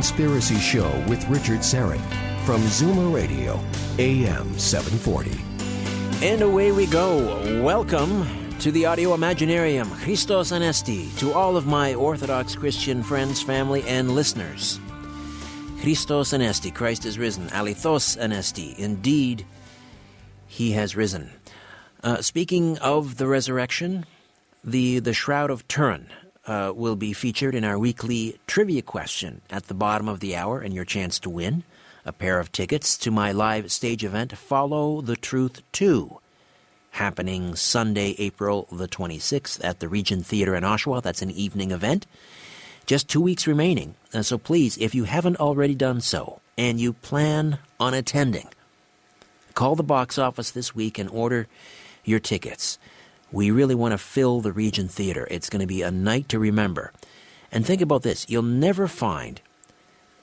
Conspiracy Show with Richard Syrett from Zoomer Radio, AM 740. And away we go. Welcome to the Audio Imaginarium. Christos Anesti to all of my Orthodox Christian friends, family, and listeners. Christos Anesti, Christ is risen. Alithos Anesti, indeed, he has risen. Uh, speaking of the resurrection, the, the Shroud of Turin uh, will be featured in our weekly trivia question at the bottom of the hour, and your chance to win a pair of tickets to my live stage event, Follow the Truth 2, happening Sunday, April the 26th at the Regent Theatre in Oshawa. That's an evening event. Just two weeks remaining. Uh, so please, if you haven't already done so and you plan on attending, call the box office this week and order your tickets. We really want to fill the Regent Theatre. It's going to be a night to remember. And think about this you'll never find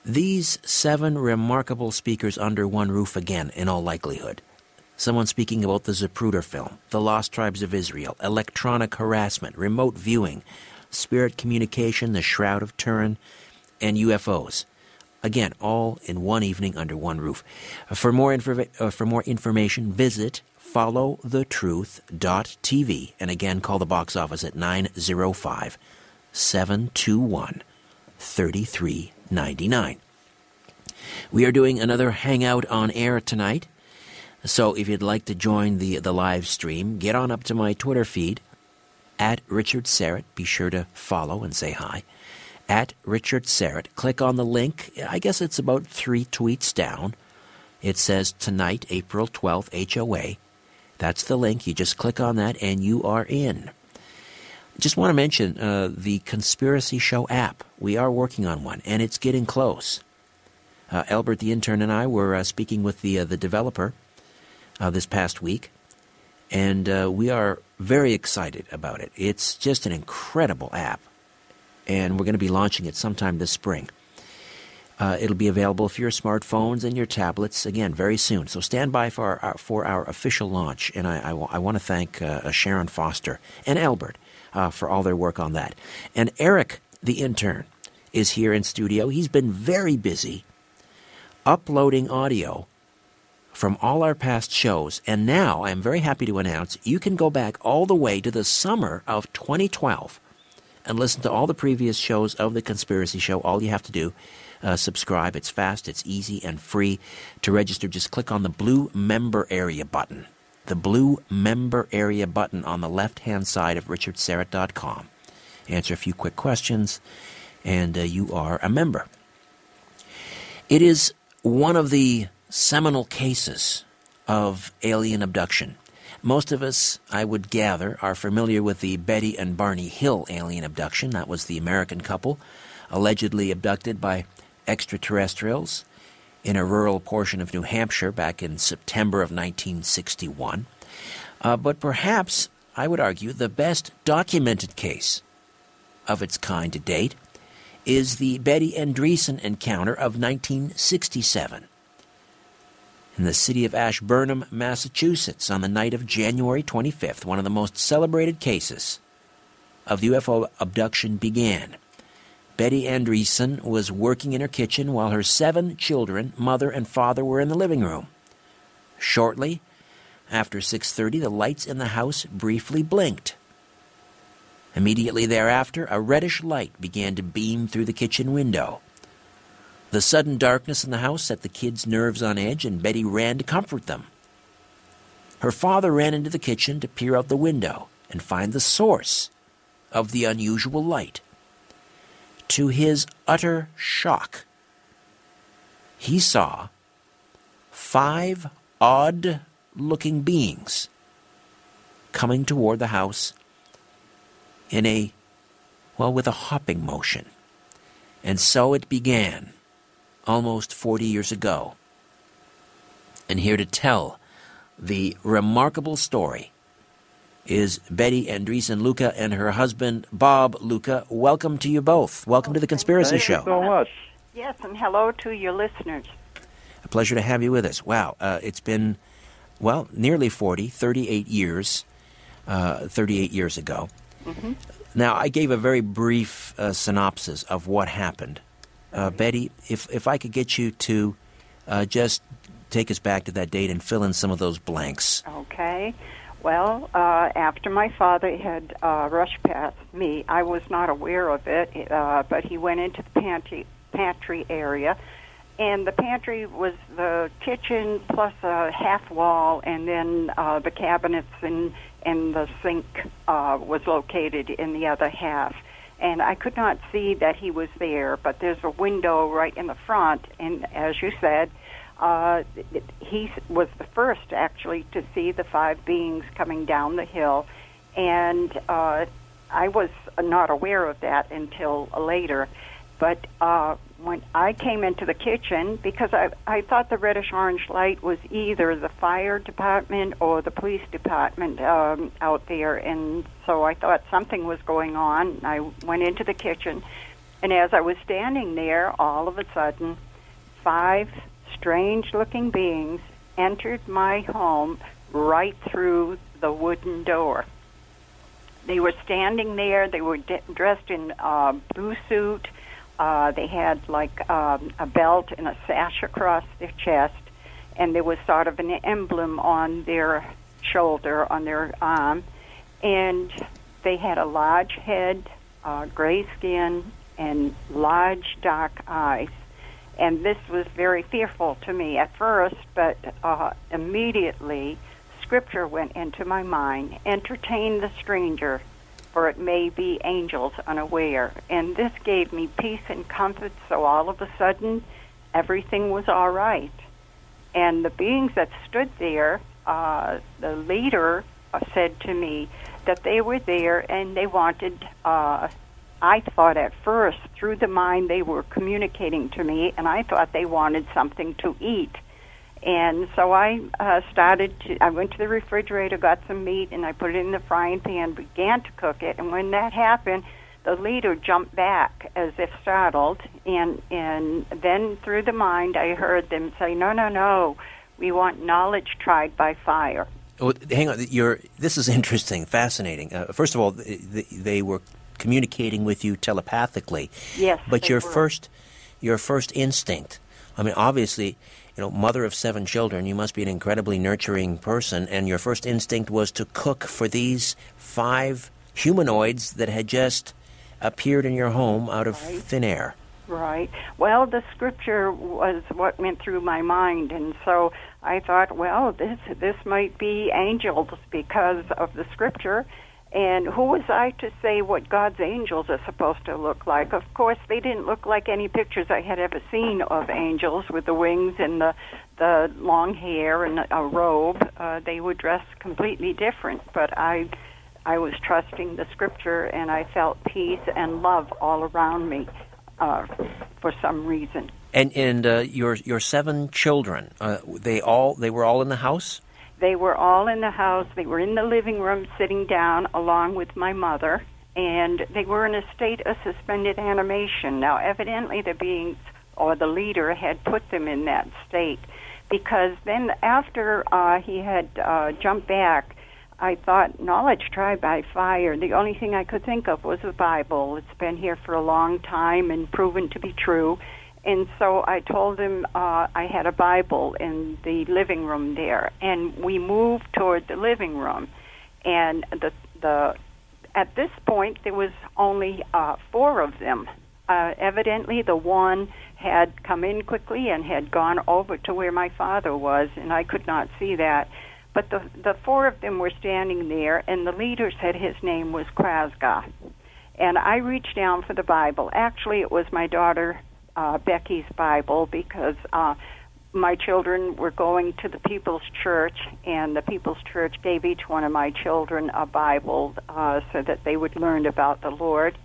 these seven remarkable speakers under one roof again, in all likelihood. Someone speaking about the Zapruder film, the Lost Tribes of Israel, electronic harassment, remote viewing, spirit communication, the Shroud of Turin, and UFOs. Again, all in one evening under one roof. For more, infor- uh, for more information, visit followthetruth.tv and again call the box office at 905 721 3399. We are doing another hangout on air tonight. So if you'd like to join the, the live stream, get on up to my Twitter feed at Richard Syrett. Be sure to follow and say hi. At Richard Syrett. Click on the link. I guess it's about three tweets down. It says tonight, April 12th, HOA. That's the link. You just click on that and you are in. Just want to mention uh, the Conspiracy Show app. We are working on one, and it's getting close. Uh, Albert, the intern, and I were uh, speaking with the uh, the developer uh, this past week, and uh, we are very excited about it. It's just an incredible app, and we're going to be launching it sometime this spring. Uh, it'll be available for your smartphones and your tablets again very soon. So stand by for our, for our official launch. And I, I, w- I want to thank uh, Sharon Foster and Albert uh, for all their work on that. And Eric, the intern, is here in studio. He's been very busy uploading audio from all our past shows. And now I'm very happy to announce you can go back all the way to the summer of 2012 and listen to all the previous shows of The Conspiracy Show. All you have to do uh, subscribe. It's fast, it's easy, and free. To register, just click on the blue member area button. The blue member area button on the left hand side of richardsyrett.com. Answer a few quick questions, and uh, you are a member. It is one of the seminal cases of alien abduction. Most of us, I would gather, are familiar with the Betty and Barney Hill alien abduction. That was the American couple allegedly abducted by extraterrestrials in a rural portion of New Hampshire back in September of 1961. Uh, but perhaps, I would argue, the best documented case of its kind to date is the Betty Andreasson encounter of 1967. in the city of Ashburnham, Massachusetts, on the night of January 25th, one of the most celebrated cases of UFO abduction began. Betty Andreasson was working in her kitchen while her seven children, mother and father, were in the living room. Shortly after 6:30, the lights in the house briefly blinked. Immediately thereafter, a reddish light began to beam through the kitchen window. The sudden darkness in the house set the kids' nerves on edge, and Betty ran to comfort them. Her father ran into the kitchen to peer out the window and find the source of the unusual light. To his utter shock, he saw five odd looking beings coming toward the house in a, well, with a hopping motion. And so it began almost 40 years ago. And here to tell the remarkable story is Betty Andreasson Luca and her husband Bob Luca. Welcome to you both. Welcome to the Conspiracy Thank Show. you so much. Yes, and hello to your listeners. A pleasure to have you with us. Wow, uh, it's been, well, nearly 40, 38 years, uh, 38 years ago. Now, I gave a very brief uh, synopsis of what happened. Uh, Betty, if, if I could get you to uh, just take us back to that date and fill in some of those blanks. Okay. Well, uh, after my father had uh, rushed past me, I was not aware of it, uh, but he went into the pantry pantry area, and the pantry was the kitchen plus a half wall, and then uh, the cabinets and and the sink uh, was located in the other half. And I could not see that he was there, but there's a window right in the front, and as you said, he was the first actually to see the five beings coming down the hill, and uh, I was not aware of that until later. But uh, when I came into the kitchen, because I, I thought the reddish orange light was either the fire department or the police department um, out there, and so I thought something was going on. I went into the kitchen, and as I was standing there, all of a sudden, five strange looking beings entered my home right through the wooden door. They were standing there. They were d- dressed in uh, blue suit. Uh, they had like um, a belt and a sash across their chest, and there was sort of an emblem on their shoulder, on their arm, and they had a large head, uh, gray skin, and large dark eyes. And this was very fearful to me at first, but uh, immediately scripture went into my mind entertain the stranger, for it may be angels unaware. And this gave me peace and comfort, so all of a sudden, everything was all right. And the beings that stood there, uh, the leader uh, said to me that they were there and they wanted uh, I thought at first, through the mind, they were communicating to me, and I thought they wanted something to eat. And so I uh, started to, I went to the refrigerator, got some meat, and I put it in the frying pan, began to cook it. And when that happened, the leader jumped back as if startled. And, and then through the mind, I heard them say, No, no, no, we want knowledge tried by fire. Hang on, you're, this is interesting, fascinating. Uh, first of all, they were communicating with you telepathically. Yes, But your were. first your first instinct, I mean obviously, you know, mother of seven children, you must be an incredibly nurturing person and your first instinct was to cook for these five humanoids that had just appeared in your home out of thin air. Right. Well, the scripture was what went through my mind, and so I thought, well, this this might be angels because of the scripture. And who was I to say what God's angels are supposed to look like? Of course, they didn't look like any pictures I had ever seen of angels with the wings and the the long hair and a robe. Uh, they were dressed completely different, but I I was trusting the scripture, and I felt peace and love all around me uh, for some reason. And and uh, your your seven children, uh, they all they were all in the house. They were all in the house. They were in the living room sitting down along with my mother, and they were in a state of suspended animation. Now, evidently, the beings or the leader had put them in that state because then after uh, he had uh, jumped back, I thought knowledge tried by fire. The only thing I could think of was the Bible. It's been here for a long time and proven to be true. And so I told him uh, I had a Bible in the living room there, and we moved toward the living room. And the the at this point there was only uh, four of them. Uh, evidently, the one had come in quickly and had gone over to where my father was, and I could not see that. But the the four of them were standing there, and the leader said his name was Quazgaa. And I reached down for the Bible. Actually, it was my daughter uh, Becky's Bible because uh, my children were going to the People's Church, and the People's Church gave each one of my children a Bible uh, so that they would learn about the Lord.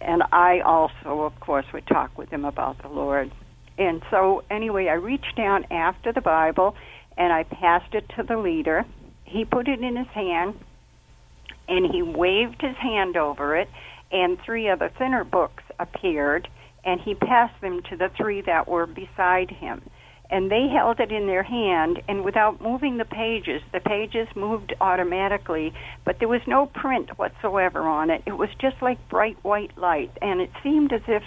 And I also, of course, would talk with them about the Lord. And so, anyway, I reached down after the Bible and I passed it to the leader. He put it in his hand and he waved his hand over it, and three other thinner books appeared, and he passed them to the three that were beside him. And they held it in their hand, and without moving the pages, the pages moved automatically, but there was no print whatsoever on it. It was just like bright white light, and it seemed as if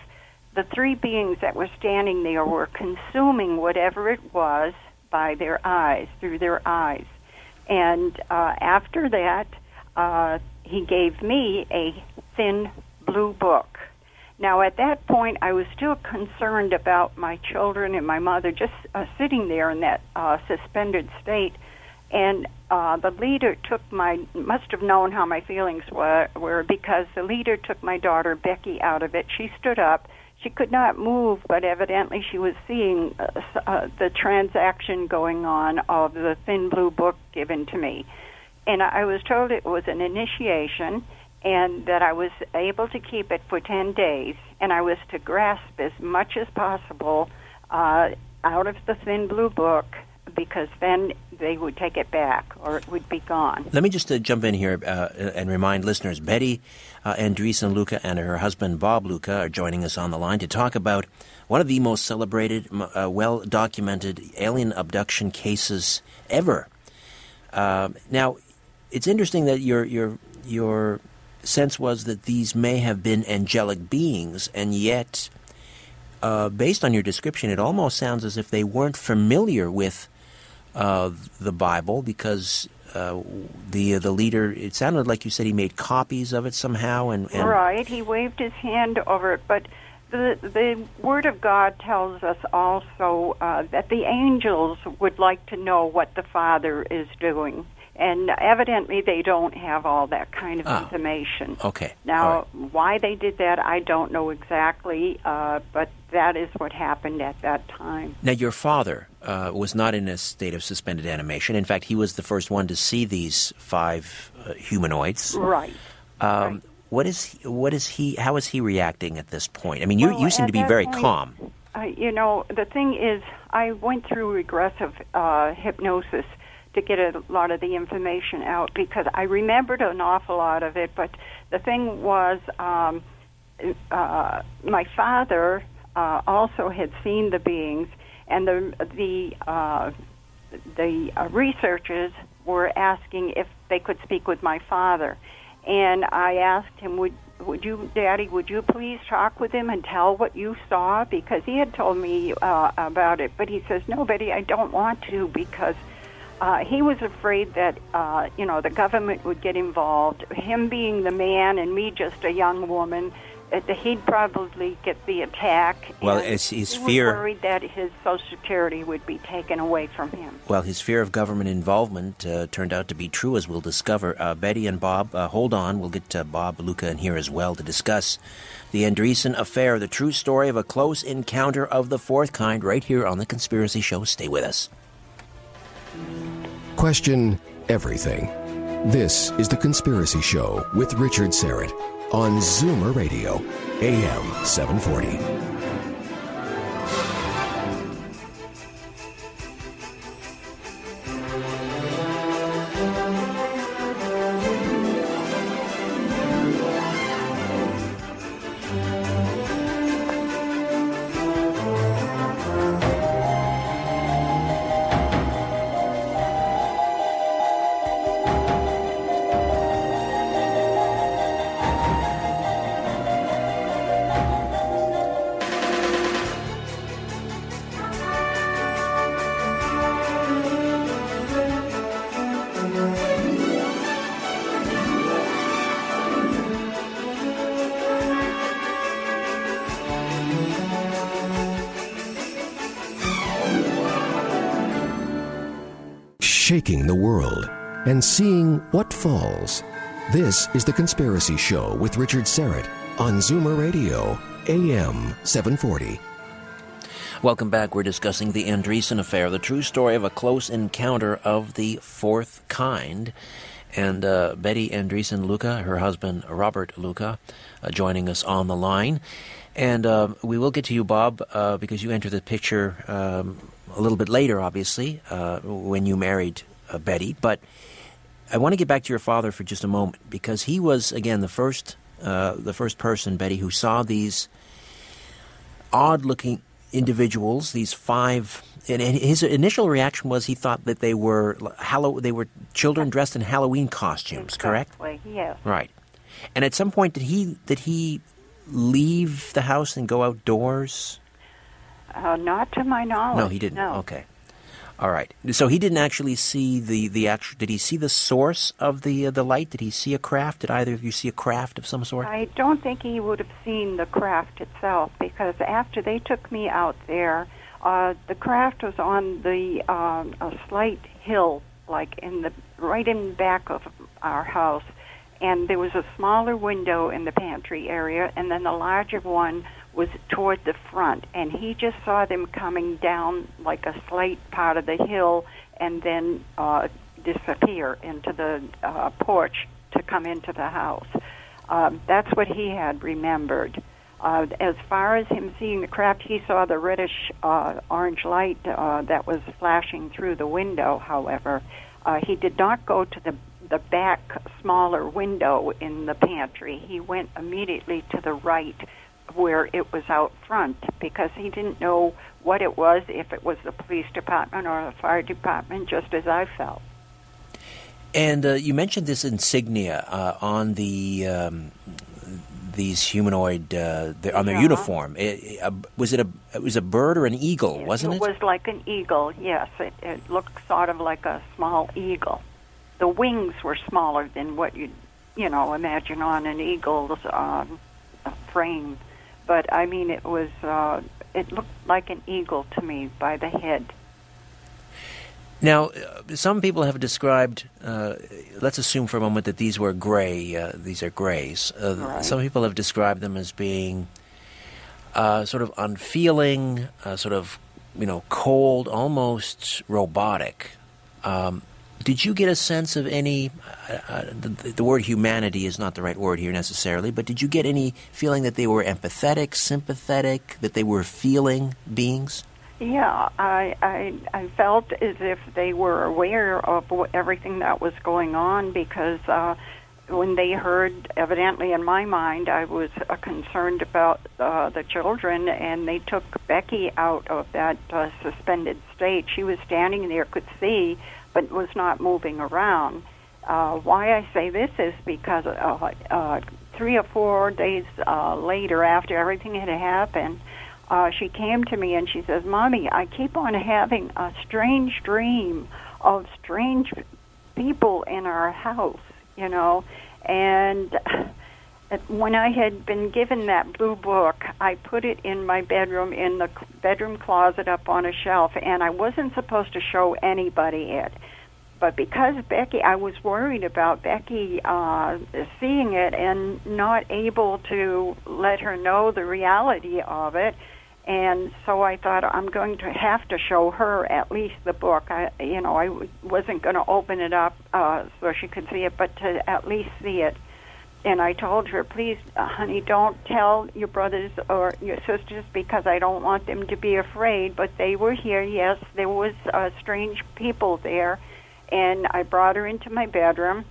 the three beings that were standing there were consuming whatever it was by their eyes, through their eyes. And uh, after that, uh, he gave me a thin blue book. Now, at that point, I was still concerned about my children and my mother just uh, sitting there in that uh, suspended state. And uh, the leader took my, must have known how my feelings were, were because the leader took my daughter Becky out of it. She stood up she could not move, but evidently she was seeing uh, uh, the transaction going on of the thin blue book given to me. And I was told it was an initiation and that I was able to keep it for 10 days and I was to grasp as much as possible uh, out of the thin blue book because then they would take it back or it would be gone. Let me just uh, jump in here uh, and remind listeners Betty uh, Andreasson Luca and her husband Bob Luca are joining us on the line to talk about one of the most celebrated, uh, well documented alien abduction cases ever. Uh, now, it's interesting that your, your, your sense was that these may have been angelic beings, and yet. Uh, based on your description, it almost sounds as if they weren't familiar with uh, the Bible because uh, the uh, the leader. It sounded like you said he made copies of it somehow, and, and right. He waved his hand over it, but the the Word of God tells us also uh, that the angels would like to know what the Father is doing. And evidently, they don't have all that kind of oh, information. Okay. Now, right. why they did that, I don't know exactly, uh, but that is what happened at that time. Now, your father uh, was not in a state of suspended animation. In fact, he was the first one to see these five uh, humanoids. Right. Um, right. What is what is he? How is he reacting at this point? I mean, you well, you seem to be very point, calm. Uh, you know, the thing is, I went through regressive uh, hypnosis to get a lot of the information out because I remembered an awful lot of it. But the thing was, um, uh, my father uh, also had seen the beings, and the the uh, the uh, researchers were asking if they could speak with my father, and I asked him, "Would would you, Daddy, would you please talk with him and tell what you saw?" Because he had told me uh, about it, but he says, "No, Betty, I don't want to because." Uh, he was afraid that uh, you know the government would get involved. Him being the man and me just a young woman, he'd probably get the attack. Well, it's his he fear. Was worried that his Social Security would be taken away from him. Well, his fear of government involvement uh, turned out to be true, as we'll discover. Uh, Betty and Bob, uh, hold on. We'll get uh, Bob Luca in here as well to discuss the Andreasson affair, the true story of a close encounter of the fourth kind, right here on the Conspiracy Show. Stay with us. Question everything. This is the Conspiracy Show with Richard Syrett on Zoomer Radio, AM 740. And seeing what falls. This is The Conspiracy Show with Richard Syrett on Zoomer Radio, AM 740. Welcome back. We're discussing the Andreasson affair, the true story of a close encounter of the fourth kind. And uh, Betty Andreasson Luca, her husband Robert Luca, uh, joining us on the line. And uh, we will get to you, Bob, uh, because you entered the picture um, a little bit later, obviously, uh, when you married uh, Betty. But I want to get back to your father for just a moment because he was, again, the first, uh, the first person, Betty, who saw these odd-looking individuals, these five. And his initial reaction was he thought that they were Hallow- they were children dressed in Halloween costumes, correct? Yes. Right. And at some point, did he did he leave the house and go outdoors? Uh, not to my knowledge. No, he didn't. No. Okay. All right. So he didn't actually see the the actual. Did he see the source of the uh, the light? Did he see a craft? Did either of you see a craft of some sort? I don't think he would have seen the craft itself because after they took me out there, uh, the craft was on the um, a slight hill, like in the right in back of our house, and there was a smaller window in the pantry area, and then the larger one was toward the front, and he just saw them coming down like a slight part of the hill, and then uh, disappear into the uh, porch to come into the house. Um, that's what he had remembered. Uh, as far as him seeing the craft, he saw the reddish uh, orange light uh, that was flashing through the window. However, uh, he did not go to the the back smaller window in the pantry. He went immediately to the right where it was out front because he didn't know what it was, if it was the police department or the fire department, just as I felt. And uh, you mentioned this insignia uh, on the um, these humanoid uh, the, on their Yeah. uniform. It, uh, was it a it was a bird or an eagle? Wasn't it? It was like an eagle, yes. It, it looked sort of like a small eagle. The wings were smaller than what you you know imagine on an eagle's um, frame, but I mean it was uh, it looked like an eagle to me by the head. Now, uh, some people have described. Uh, let's assume for a moment that these were gray. Uh, these are grays. Uh, Right. Some people have described them as being uh, sort of unfeeling, uh, sort of you know cold, almost robotic. Um, did you get a sense of any? Uh, uh, the, the word humanity is not the right word here necessarily, but did you get any feeling that they were empathetic, sympathetic, that they were feeling beings? Yeah, I, I I felt as if they were aware of everything that was going on because uh, when they heard, evidently in my mind, I was uh, concerned about uh, the children, and they took Becky out of that uh, suspended state. She was standing there, could see, but was not moving around. Uh, why I say this is because uh, uh, three or four days uh, later, after everything had happened, uh, she came to me and she says, "Mommy, I keep on having a strange dream of strange people in our house, you know." And when I had been given that blue book, I put it in my bedroom in the bedroom closet up on a shelf, and I wasn't supposed to show anybody it. But because Becky, I was worried about Becky uh, seeing it and not able to let her know the reality of it. And so I thought I'm going to have to show her at least the book. I, you know, I w- wasn't going to open it up uh, so she could see it, but to at least see it. And I told her, please, uh, honey, don't tell your brothers or your sisters because I don't want them to be afraid. But they were here. Yes, there was uh, strange people there, and I brought her into my bedroom.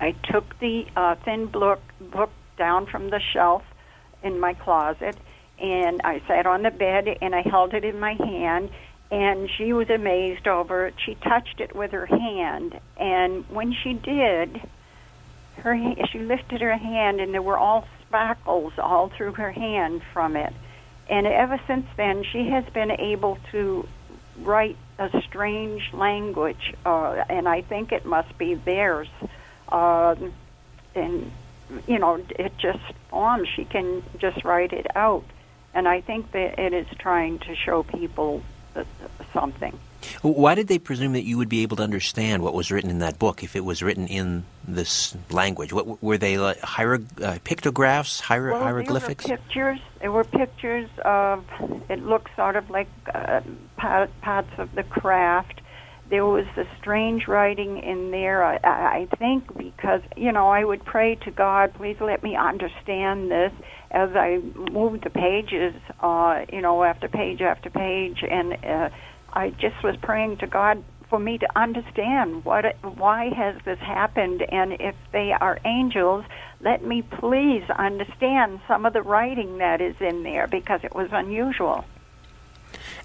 I took the uh, thin book book down from the shelf in my closet, and I sat on the bed and I held it in my hand. and she was amazed over it. She touched it with her hand, and when she did, her she lifted her hand, and there were all sparkles all through her hand from it. And ever since then, she has been able to write a strange language, uh, and I think it must be theirs. Um, and you know, it just forms. She can just write it out, and I think that it is trying to show people something. Why did they presume that you would be able to understand what was written in that book if it was written in this language? What were they like hiero, uh, pictographs, hiero, well, hieroglyphics? There were pictures. There were pictures of. It looked sort of like uh, parts of the craft. There was a strange writing in there. I, I think because you know I would pray to God, please let me understand this as I moved the pages, uh, you know, after page after page, and uh, I just was praying to God for me to understand what, why has this happened, and if they are angels, let me please understand some of the writing that is in there because it was unusual.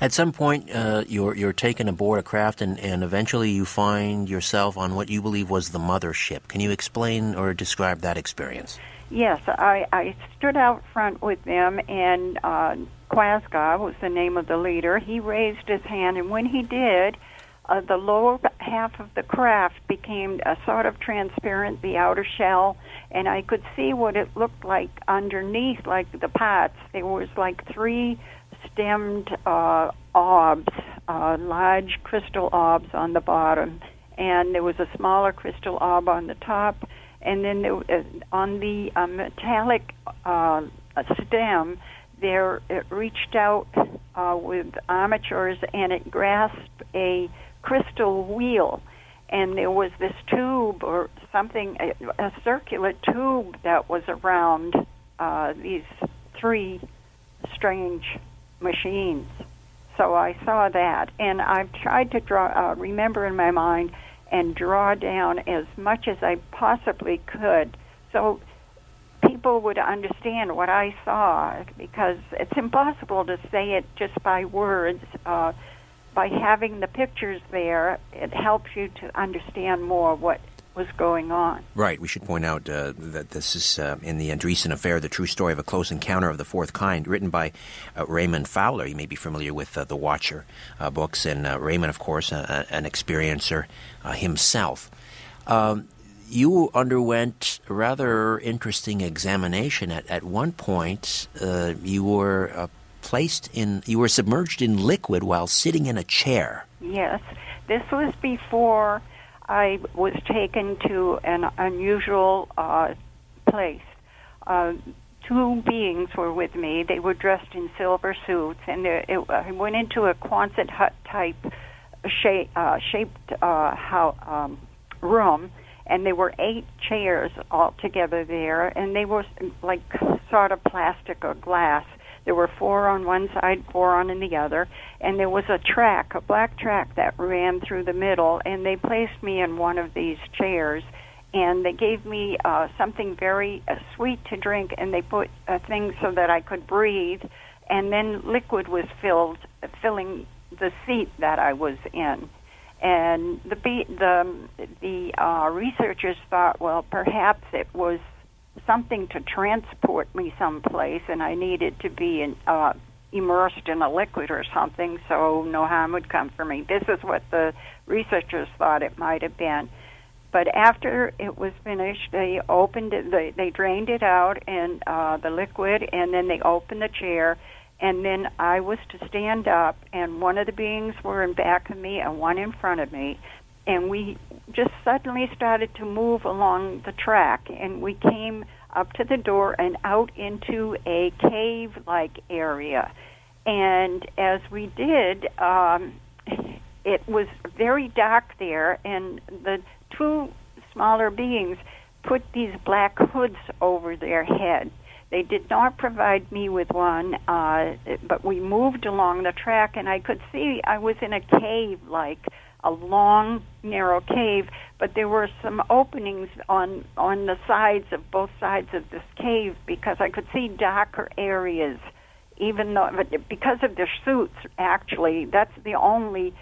At some point, uh, you're you're taken aboard a craft, and, and eventually you find yourself on what you believe was the mothership. Can you explain or describe that experience? Yes, I, I stood out front with them, and uh, Quazgaa was the name of the leader. He raised his hand, and when he did, uh, the lower half of the craft became a sort of transparent, the outer shell, and I could see what it looked like underneath, like the pots. There was like three stemmed uh, orbs, uh, large crystal orbs on the bottom, and there was a smaller crystal orb on the top and then there, uh, on the uh, metallic uh, stem, there it reached out uh, with armatures and it grasped a crystal wheel. And there was this tube or something, a, a circular tube that was around uh, these three strange machines. So I saw that, and I've tried to draw, uh, remember in my mind and draw down as much as I possibly could so people would understand what I saw because it's impossible to say it just by words. Uh, by having the pictures there, it helps you to understand more what was going on. Right. We should point out uh, that this is uh, in the Andreasson Affair, the true story of a close encounter of the fourth kind, written by uh, Raymond Fowler. You may be familiar with uh, the Watcher uh, books, and uh, Raymond, of course, an experiencer himself. Um, you underwent a rather interesting examination. At, at one point, you were placed in, you were submerged in liquid while sitting in a chair. Yes. This was before I was taken to an unusual uh, place. Uh, two beings were with me. They were dressed in silver suits, and it, it, I went into a Quonset hut type shape, uh, shaped uh, how, um, room, and there were eight chairs all together there, and they were like sort of plastic or glass. There were four on one side, four on the other, and there was a track, a black track that ran through the middle, and they placed me in one of these chairs, and they gave me uh, something very uh, sweet to drink, and they put a thing so that I could breathe, and then liquid was filled, filling the seat that I was in. And the the the uh, researchers thought, well, perhaps it was something to transport me someplace, and I needed to be in, uh, immersed in a liquid or something, so no harm would come for me. This is what the researchers thought it might have been. But after it was finished, they opened it, they, they drained it out and uh, the liquid, and then they opened the chair, and then I was to stand up, and one of the beings were in back of me and one in front of me, and we just suddenly started to move along the track and we came up to the door and out into a cave like area. And as we did um it was very dark there and the two smaller beings put these black hoods over their head they did not provide me with one uh but we moved along the track and i could see i was in a cave like a long, narrow cave, but there were some openings on on the sides of both sides of this cave because I could see darker areas even though because of their suits, actually, that's the only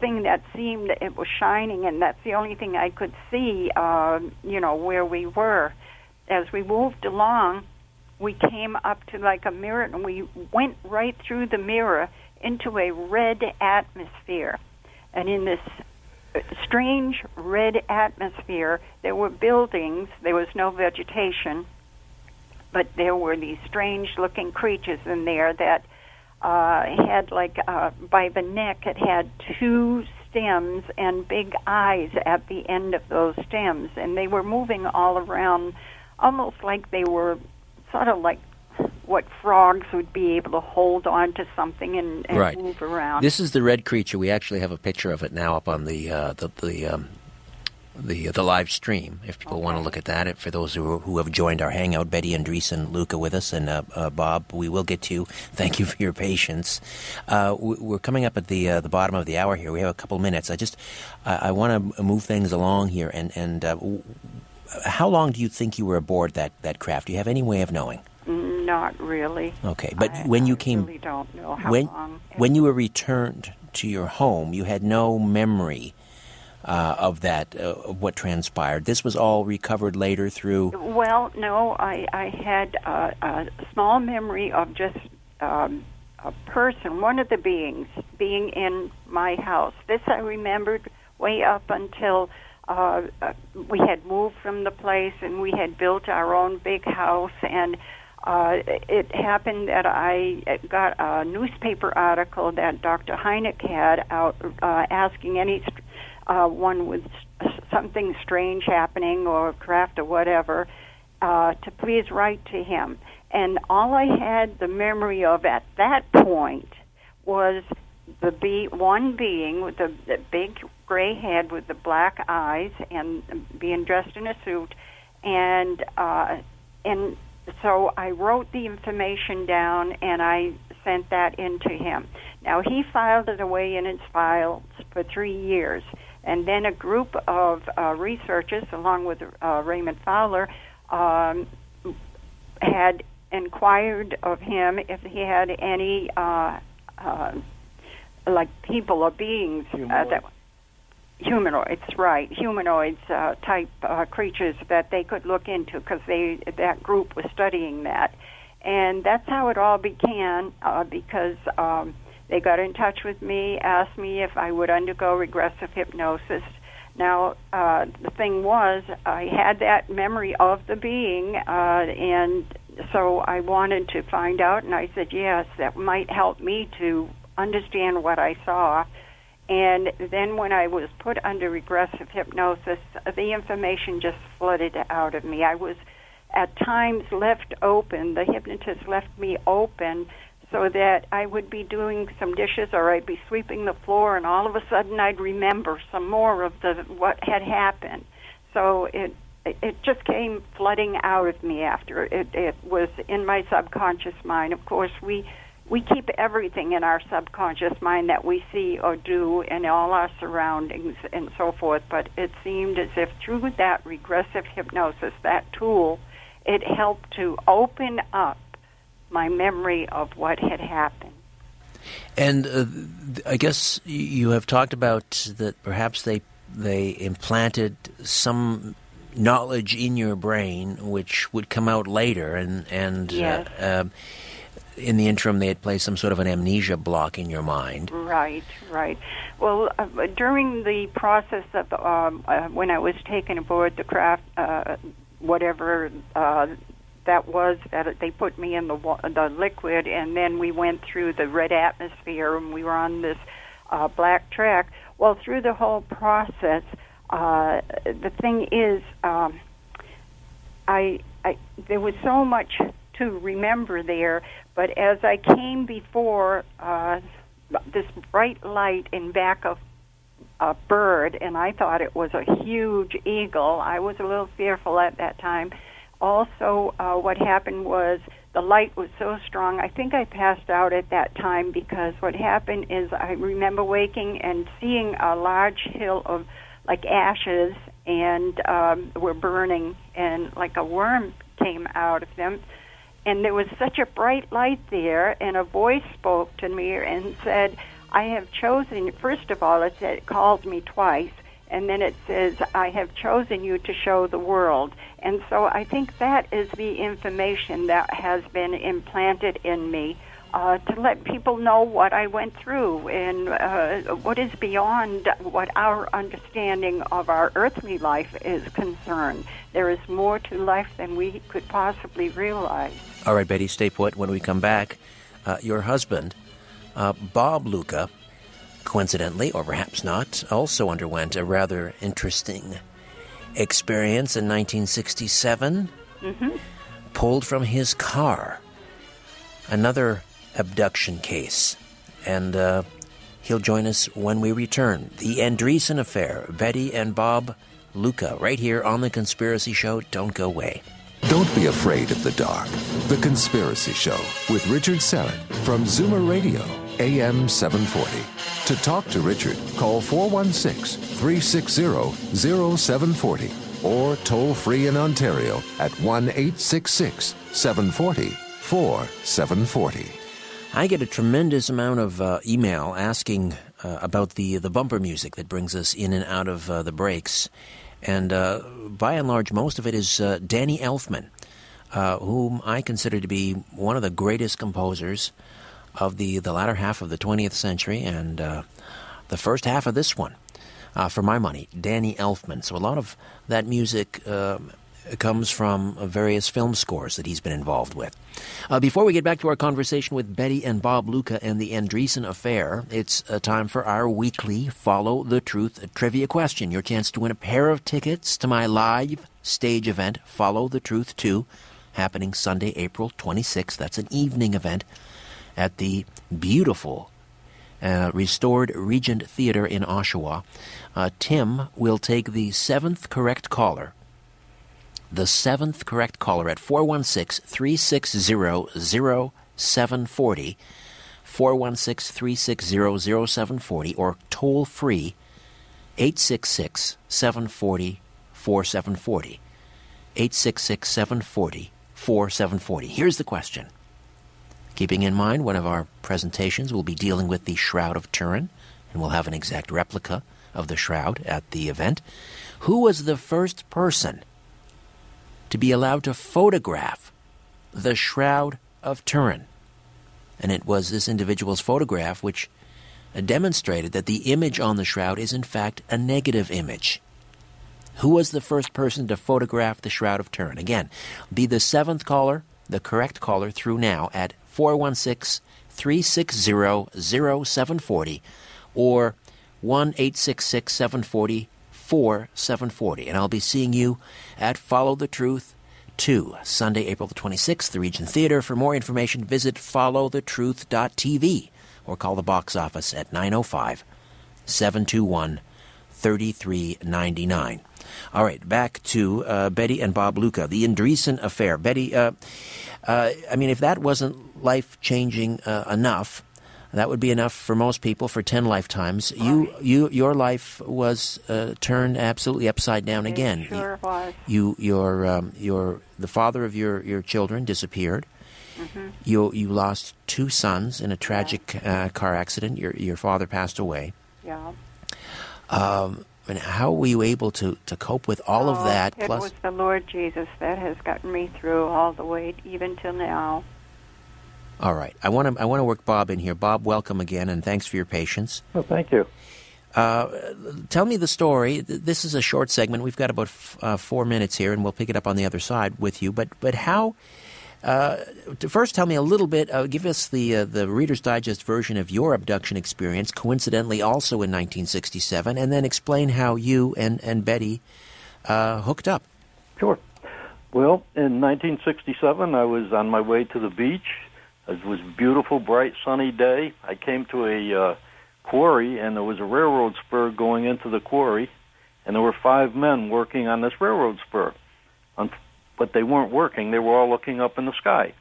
thing that seemed it was shining, and that's the only thing I could see. Uh, you know where we were. As we moved along, we came up to like a mirror, and we went right through the mirror into a red atmosphere. And in this strange red atmosphere, there were buildings, there was no vegetation, but there were these strange looking creatures in there that uh, had like uh, by the neck it had two stems and big eyes at the end of those stems and they were moving all around almost like they were sort of like what frogs would be able to hold on to something and, and right. move around. This is the red creature. We actually have a picture of it now up on the uh, the the, um, the the live stream. If people okay. want to look at that, for those who who have joined our hangout, Betty, Andreasson Luca with us, and uh, uh, Bob, we will get to. you. Thank you for your patience. Uh, we're coming up at the uh, the bottom of the hour here. We have a couple minutes. I just I, I want to move things along here, and and uh, how long do you think you were aboard that that craft? Do you have any way of knowing? Not really. Okay, but I, when you I came, really don't know how when long. when you were returned to your home, you had no memory uh, of that, uh, of what transpired. This was all recovered later through. Well, no, I I had uh, a small memory of just. Um, a person, one of the beings, being in my house. This I remembered way up until uh, uh, we had moved from the place and we had built our own big house and uh, it happened that I got a newspaper article that Dr. Hynek had out uh, asking any uh, one with something strange happening or craft or whatever uh, to please write to him. And all I had the memory of at that point was the be one being with the, the big gray head with the black eyes and being dressed in a suit and uh and so I wrote the information down and I sent that in to him. Now he filed it away in his files for three years, and then a group of uh, researchers, along with uh, Raymond Fowler, um, had inquired of him if he had any uh, uh, like people or beings uh, that humanoids, right? Humanoids uh, type uh, creatures that they could look into because they that group was studying that, and that's how it all began. Uh, because um, they got in touch with me, asked me if I would undergo regressive hypnosis. Now uh, the thing was, I had that memory of the being, uh, and so I wanted to find out, and I said yes, that might help me to understand what I saw and then when I was put under regressive hypnosis, the information just flooded out of me. I was at times left open, the hypnotist left me open so that I would be doing some dishes or I'd be sweeping the floor and all of a sudden I'd remember some more of the what had happened. So it it just came flooding out of me after it it was in my subconscious mind. Of course, we we keep everything in our subconscious mind that we see or do in all our surroundings and so forth. But it seemed as if through that regressive hypnosis, that tool, it helped to open up my memory of what had happened. And uh, I guess you have talked about that perhaps they they implanted some knowledge in your brain which would come out later and and yes. uh, uh, in the interim, they had placed some sort of an amnesia block in your mind. Right, right. Well, uh, during the process of um, uh, when I was taken aboard the craft, uh, whatever uh, that was, that they put me in the the liquid, and then we went through the red atmosphere, and we were on this uh, black track. Well, through the whole process, uh, the thing is, um, I, I there was so much to remember there. But as I came before uh, this bright light in back of a bird, and I thought it was a huge eagle, I was a little fearful at that time. Also, uh, what happened was the light was so strong. I think I passed out at that time because what happened is I remember waking and seeing a large hill of like ashes and um, were burning, and like a worm came out of them and there was such a bright light there, and a voice spoke to me and said, I have chosen, first of all, it, said, it called me twice, and then it says, I have chosen you to show the world. And so I think that is the information that has been implanted in me uh, to let people know what I went through and uh, what is beyond what our understanding of our earthly life is concerned. There is more to life than we could possibly realize. All right, Betty, stay put. When we come back, uh, your husband, uh, Bob Luca, coincidentally, or perhaps not, also underwent a rather interesting experience in 1967. Mm-hmm. Pulled from his car. Another abduction case. And uh, he'll join us when we return. The Andreasson Affair, Betty and Bob Luca, right here on The Conspiracy Show. Don't go away. Don't be afraid of the dark. The Conspiracy Show with Richard Syrett from Zoomer Radio, AM 740. To talk to Richard, call 416 360 0740 or toll free in Ontario at 1 866 740 4740. I get a tremendous amount of uh, email asking uh, about the the bumper music that brings us in and out of uh, the breaks, and uh, by and large, most of it is uh, Danny Elfman, uh, whom I consider to be one of the greatest composers of the the latter half of the 20th century and the first half of this one. for my money, Danny Elfman. So a lot of that music comes from various film scores that he's been involved with. Uh, before we get back to our conversation with Betty and Bob Luca and the Andreasson affair, it's uh, time for our weekly Follow the Truth trivia question. Your chance to win a pair of tickets to my live stage event, Follow the Truth 2, happening Sunday, April 26th. That's an evening event at the beautiful uh, restored Regent Theater in Oshawa. Uh, Tim will take the seventh correct caller the seventh correct caller at 416 360 0740, 416 360 0740, or toll free 866 740 4740. 866 740 4740. Here's the question. Keeping in mind, one of our presentations will be dealing with the Shroud of Turin, and we'll have an exact replica of the shroud at the event. Who was the first person to be allowed to photograph the Shroud of Turin. And it was this individual's photograph which demonstrated that the image on the shroud is in fact a negative image. Who was the first person to photograph the Shroud of Turin? Again, be the seventh caller, the correct caller, through now at 416 360 0740 or 1 866 740 4740. And I'll be seeing you at Follow the Truth 2, Sunday, April the 26th, the Regent Theater. For more information, visit followthetruth.tv or call the box office at 905 721 3399. All right, back to uh, Betty and Bob Luca, the Andreasson affair. Betty, uh, uh, I mean, if that wasn't life changing uh, enough, that would be enough for most people for ten lifetimes. You, you, your life was uh, turned absolutely upside down it again. Sure was. You, your, um, your, the father of your, your children disappeared. Mm-hmm. You, you lost two sons in a tragic uh, car accident. Your, your father passed away. Yeah. Um, and how were you able to, to cope with all oh, of that? It plus, was the Lord Jesus that has gotten me through all the way, even till now. All right. I want to I want to work Bob in here. Bob, welcome again, and thanks for your patience. Well, thank you. Uh, tell me the story. This is a short segment. We've got about f- uh, four minutes here, and we'll pick it up on the other side with you. But but how? Uh, to first, tell me a little bit. Uh, give us the uh, the Reader's Digest version of your abduction experience, coincidentally also in 1967, and then explain how you and and Betty uh, hooked up. Sure. Well, in 1967, I was on my way to the beach. It was a beautiful, bright, sunny day. I came to a uh, quarry, and there was a railroad spur going into the quarry, and there were five men working on this railroad spur. But they weren't working. They were all looking up in the sky.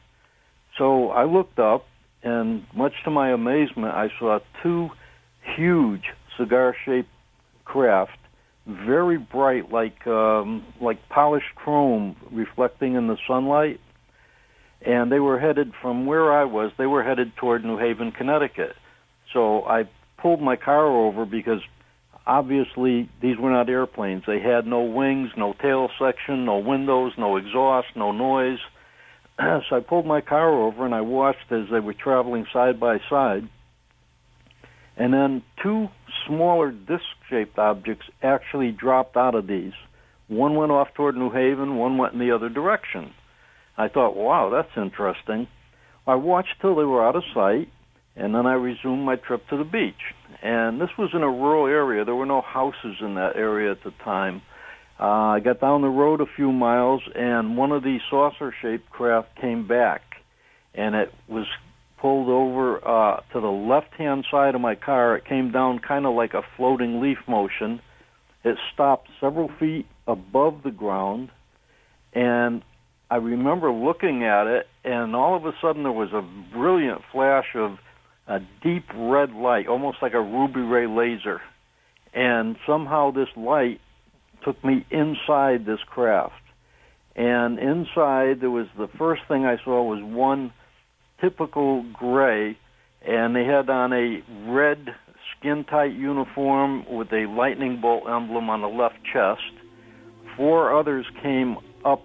So I looked up, and much to my amazement, I saw two huge cigar-shaped craft very bright, like um, like polished chrome, reflecting in the sunlight. And they were headed from where I was. They were headed toward New Haven, Connecticut. So I pulled my car over because obviously these were not airplanes. They had no wings, no tail section, no windows, no exhaust, no noise. so I pulled my car over and I watched as they were traveling side by side. And then two smaller disc-shaped objects actually dropped out of these. One went off toward New Haven, one went in the other direction. I thought, wow, that's interesting. I watched till they were out of sight, and then I resumed my trip to the beach. And this was in a rural area. There were no houses in that area at the time. Uh, I got down the road a few miles, and one of these saucer-shaped craft came back, and it was pulled over uh, to the left-hand side of my car. It came down kind of like a floating leaf motion. It stopped several feet above the ground, and I remember looking at it, and all of a sudden there was a brilliant flash of a deep red light, almost like a ruby ray laser. And somehow this light took me inside this craft. And inside there was the first thing I saw was one typical gray, and they had on a red skin tight uniform with a lightning bolt emblem on the left chest. Four others came up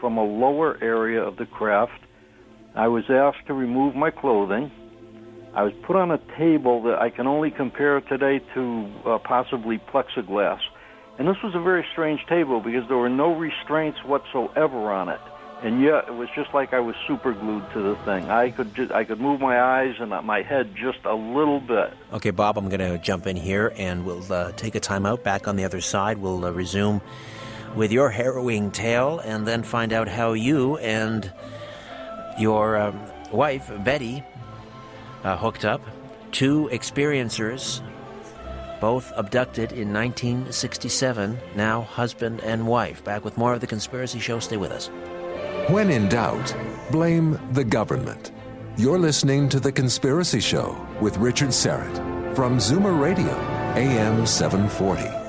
from a lower area of the craft. I was asked to remove my clothing. I was put on a table that I can only compare today to uh, possibly plexiglass. And this was a very strange table because there were no restraints whatsoever on it. And yet it was just like I was super glued to the thing. I could just, I could move my eyes and my head just a little bit. Okay, Bob, I'm going to jump in here and we'll uh, take a time out. Back on the other side, we'll uh, resume with your harrowing tale and then find out how you and your um, wife, Betty, uh, hooked up. Two experiencers, both abducted in 1967, now husband and wife. Back with more of The Conspiracy Show. Stay with us. When in doubt, blame the government. You're listening to The Conspiracy Show with Richard Syrett from Zoomer Radio, AM 740.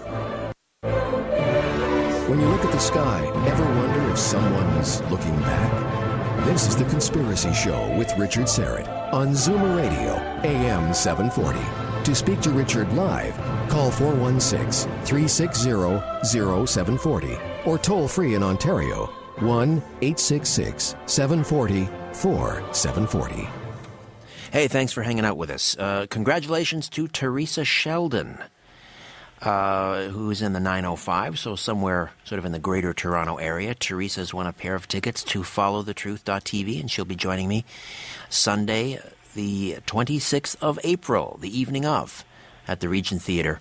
When you look at the sky, ever wonder if someone's looking back? This is The Conspiracy Show with Richard Syrett on Zoomer Radio, AM 740. To speak to Richard live, call 416 360 0740 or toll free in Ontario 1 866 740 4740. Hey, thanks for hanging out with us. Uh, congratulations to Teresa Sheldon. Uh, who's in the 905, so somewhere sort of in the greater Toronto area. Teresa's won a pair of tickets to followthetruth.tv, and she'll be joining me Sunday, the 26th of April, the evening of, at the Regent Theatre.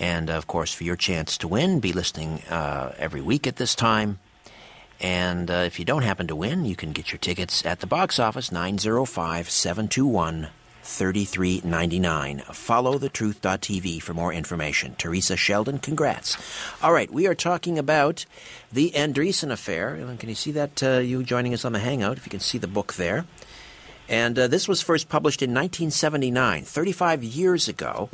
And of course, for your chance to win, be listening uh, every week at this time. And uh, if you don't happen to win, you can get your tickets at the box office 905 721 3399. Follow thetruth.tv for more information. Teresa Sheldon, congrats. All right, we are talking about the Andreasson affair. Can you see that? Uh, you joining us on the Hangout, if you can see the book there. And uh, this was first published in 1979, 35 years ago.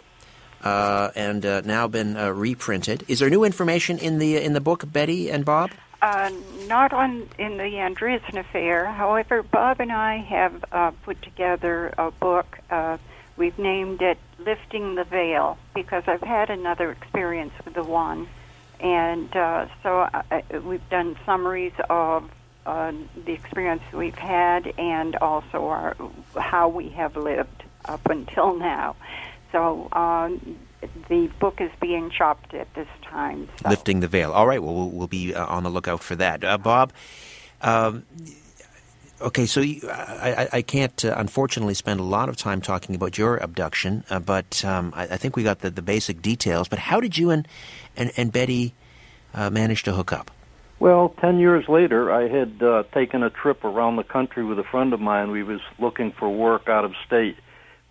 Uh, and uh, now been uh, reprinted. Is there new information in the in the book, Betty and Bob? Uh, not on in the Andreasson affair. However, Bob and I have uh, put together a book. Uh, we've named it "Lifting the Veil" because I've had another experience with the one, and uh, so I, we've done summaries of uh, the experience we've had and also our how we have lived up until now. So um, the book is being chopped at this time. So. Lifting the veil. All right. Well, we'll, we'll be uh, on the lookout for that. Uh, Bob. Um, okay, so you, I, I, can't uh, unfortunately spend a lot of time talking about your abduction, uh, but um, I, I, think we got the, the basic details. But how did you and and, and Betty uh, manage to hook up? Well, ten years later, I had uh, taken a trip around the country with a friend of mine. We was looking for work out of state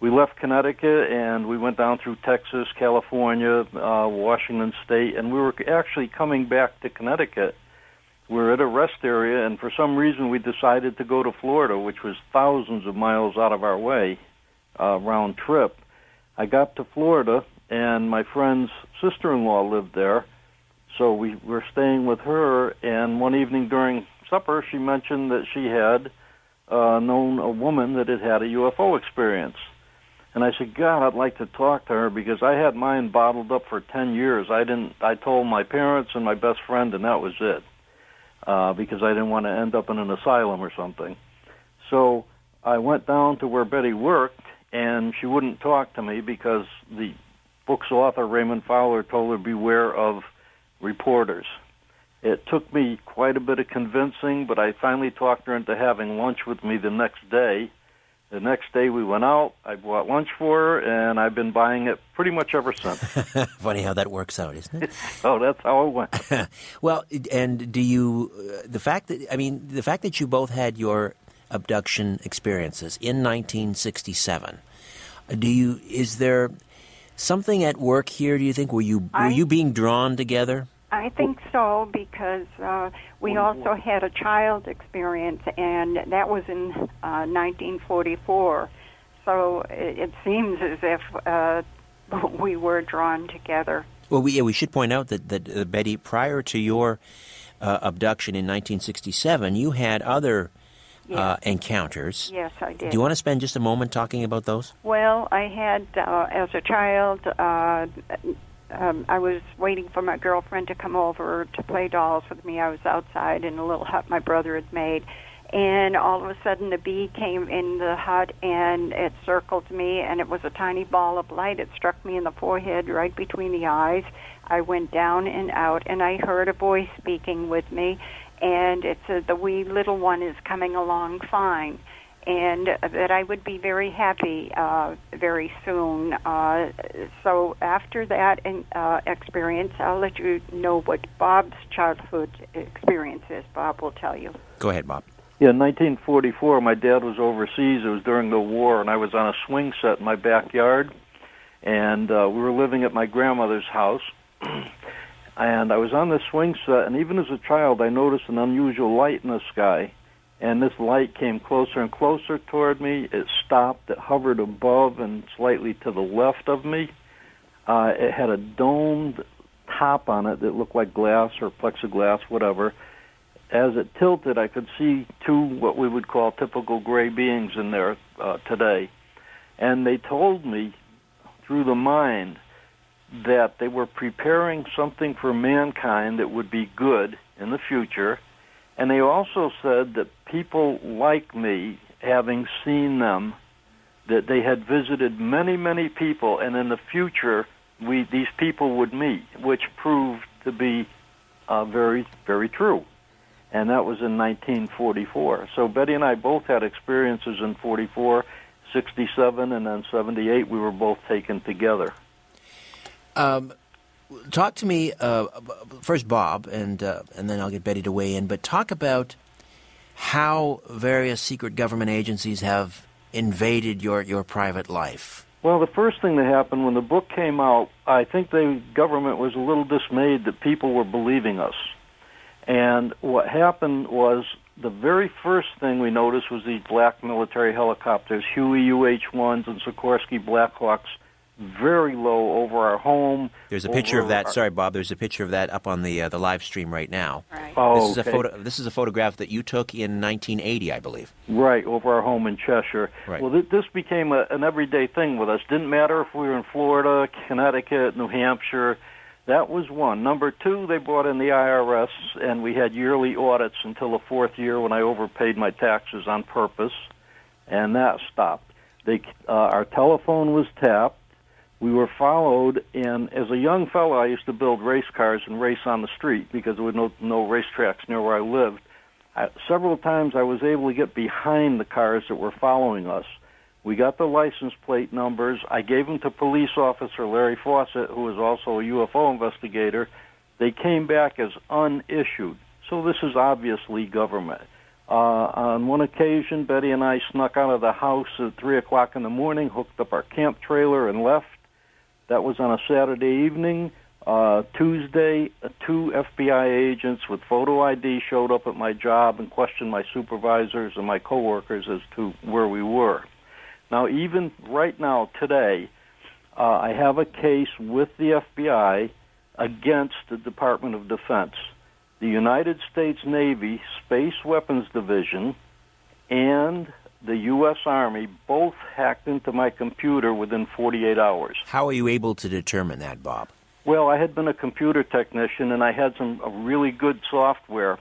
we left Connecticut and we went down through Texas, California, uh, Washington State, and we were actually coming back to Connecticut. We were at a rest area, and for some reason we decided to go to Florida, which was thousands of miles out of our way, uh, round trip. I got to Florida, and my friend's sister-in-law lived there, so we were staying with her. And one evening during supper, she mentioned that she had uh, known a woman that had had a UFO experience. And I said, God, I'd like to talk to her because I had mine bottled up for 10 years. I didn't, I told my parents and my best friend and that was it. Uh, because I didn't want to end up in an asylum or something. So I went down to where Betty worked and she wouldn't talk to me because the book's author, Raymond Fowler, told her beware of reporters. It took me quite a bit of convincing, but I finally talked her into having lunch with me the next day. The next day we went out. I bought lunch for her, and I've been buying it pretty much ever since. Funny how that works out, isn't it? oh, that's how it went. well, and do you uh, the fact that I mean the fact that you both had your abduction experiences in 1967. Do you is there something at work here? Do you think were you were I, you being drawn together? I think so because uh, we also had a child experience, and that was in uh, 1944. So it, it seems as if uh, we were drawn together. Well, we, yeah, we should point out that, that uh, Betty, prior to your uh, abduction in 1967, you had other uh, encounters. Yes, I did. Do you want to spend just a moment talking about those? Well, I had, uh, as a child, uh, um, I was waiting for my girlfriend to come over to play dolls with me. I was outside in a little hut my brother had made. And all of a sudden, a bee came in the hut and it circled me, and it was a tiny ball of light. It struck me in the forehead, right between the eyes. I went down and out, and I heard a voice speaking with me and it said the wee little one is coming along fine and that I would be very happy uh, very soon. Uh, so after that uh, experience, I'll let you know what Bob's childhood experience is. Bob will tell you. Go ahead, Bob. Yeah, in 1944, my dad was overseas. It was during the war, and I was on a swing set in my backyard, and uh, we were living at my grandmother's house. And I was on the swing set, and even as a child, I noticed an unusual light in the sky. And this light came closer and closer toward me. It stopped. It hovered above and slightly to the left of me. Uh, it had a domed top on it that looked like glass or plexiglass, whatever. As it tilted, I could see two what we would call typical gray beings in there uh, today. And they told me through the mind that they were preparing something for mankind that would be good in the future. And they also said that people like me, having seen them, that they had visited many, many people, and in the future, we these people would meet, which proved to be uh, very, very true. And that was in 1944. So Betty and I both had experiences in 44, 67, and then 78. We were both taken together. Um, talk to me uh, first, Bob, and uh, and then I'll get Betty to weigh in. But talk about how various secret government agencies have invaded your your private life. Well, the first thing that happened when the book came out, I think the government was a little dismayed that people were believing us. And what happened was the very first thing we noticed was these black military helicopters, Huey UH-1s and Sikorsky Blackhawks very low over our home. There's a picture of that. Our... Sorry, Bob. There's a picture of that up on the uh, the live stream right now. Right. Oh, this is okay. a photo. This is a photograph that you took in 1980, I believe. Right over our home in Cheshire. Right. Well, th- this became a, an everyday thing with us. Didn't matter if we were in Florida, Connecticut, New Hampshire. That was one. Number two, they brought in the IRS, and we had yearly audits until the fourth year when I overpaid my taxes on purpose, and that stopped. They, uh, our telephone was tapped we were followed and as a young fellow i used to build race cars and race on the street because there were no no racetracks near where i lived. I, several times i was able to get behind the cars that were following us. We got the license plate numbers. I gave them to police officer larry fawcett who was also a ufo investigator. They came back as unissued. So this is obviously government. Uh, on one occasion, Betty and I snuck out of the house at three o'clock in the morning, hooked up our camp trailer, and left. That was on a Saturday evening. Uh, Tuesday, two FBI agents with photo ID showed up at my job and questioned my supervisors and my coworkers as to where we were. Now, even right now, today, uh, I have a case with the FBI against the Department of Defense. The United States Navy Space Weapons Division and the U.S. Army both hacked into my computer within 48 hours. How are you able to determine that, Bob? Well, I had been a computer technician and I had some really good software.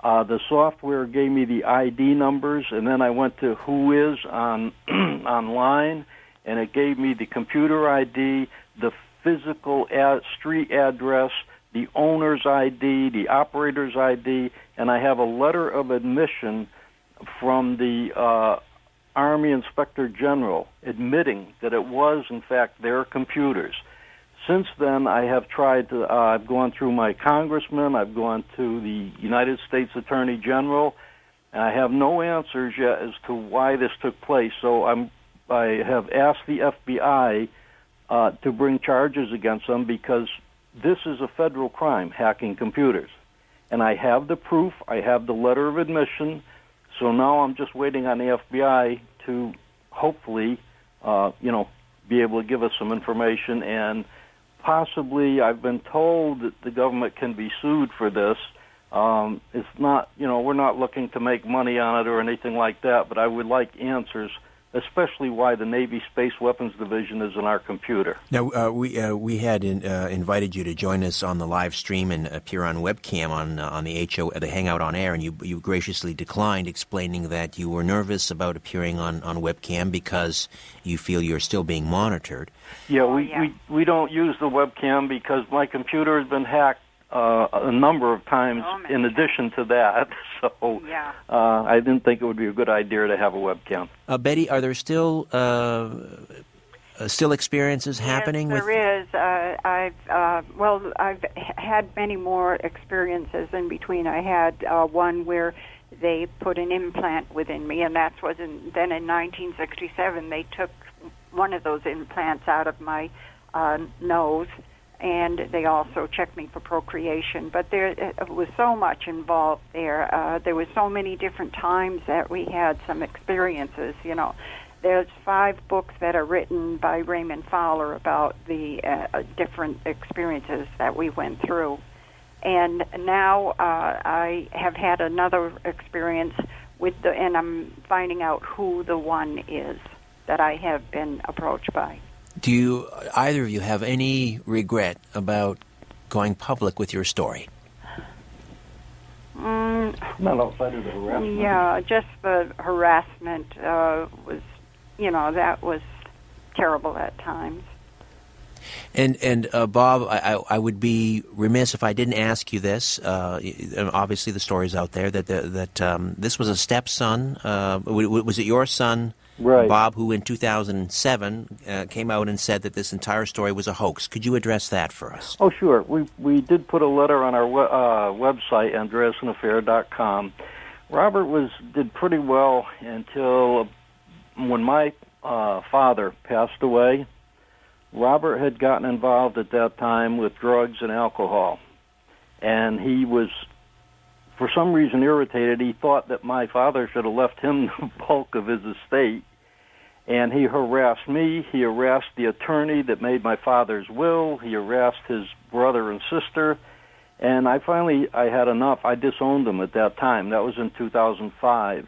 Uh, the software gave me the ID numbers, and then I went to Whois on online, and it gave me the computer ID, the physical ad- street address, the owner's ID, the operator's ID, and I have a letter of admission from the uh, Army Inspector General admitting that it was, in fact, their computers. Since then, I have tried to, uh, I've gone through my congressman, I've gone to the United States Attorney General, and I have no answers yet as to why this took place. So I'm, I have asked the FBI uh, to bring charges against them because this is a federal crime, hacking computers. And I have the proof, I have the letter of admission, so now I'm just waiting on the FBI to hopefully, uh, you know, be able to give us some information and possibly I've been told that the government can be sued for this. Um, it's not, you know, we're not looking to make money on it or anything like that, but I would like answers especially why the Navy Space Weapons Division is in our computer. Now, uh, we uh, we had in, uh, invited you to join us on the live stream and appear on webcam on uh, on the HO the Hangout on Air, and you you graciously declined, explaining that you were nervous about appearing on, on webcam because you feel you're still being monitored. Yeah, we, yeah. we we don't use the webcam because my computer has been hacked uh, a number of times oh, in addition to that. So yeah. uh, I didn't think it would be a good idea to have a webcam. Uh, Betty, are there still uh, uh, still experiences yes, happening? There with... is. Uh, I've well, I've had many more experiences in between. I had one where they put an implant within me, and that was in, then in 1967. They took one of those implants out of my nose and they also checked me for procreation. But there was so much involved there. Uh, there were so many different times that we had some experiences. You know, there's five books that are written by Raymond Fowler about the uh, different experiences that we went through. And now uh, I have had another experience with the, and I'm finding out who the one is that I have been approached by. Do you either of you have any regret about going public with your story? Mm, Not outside of the harassment. Yeah, just the harassment uh, was, you know, that was terrible at times. And and uh, Bob, I, I would be remiss if I didn't ask you this. Uh, obviously, the story's out there that the, that um, this was a stepson. Uh, was it your son right. Bob, who in 2007 uh, came out and said that this entire story was a hoax. Could you address that for us? Oh, sure. We we did put a letter on our we- uh, website, andreassonaffair.com. Robert was did pretty well until when my uh, father passed away. Robert had gotten involved at that time with drugs and alcohol, and he was for some reason irritated. He thought that my father should have left him the bulk of his estate. And he harassed me. He harassed the attorney that made my father's will. He harassed his brother and sister. And I finally, I had enough. I disowned him at that time. That was in 2005.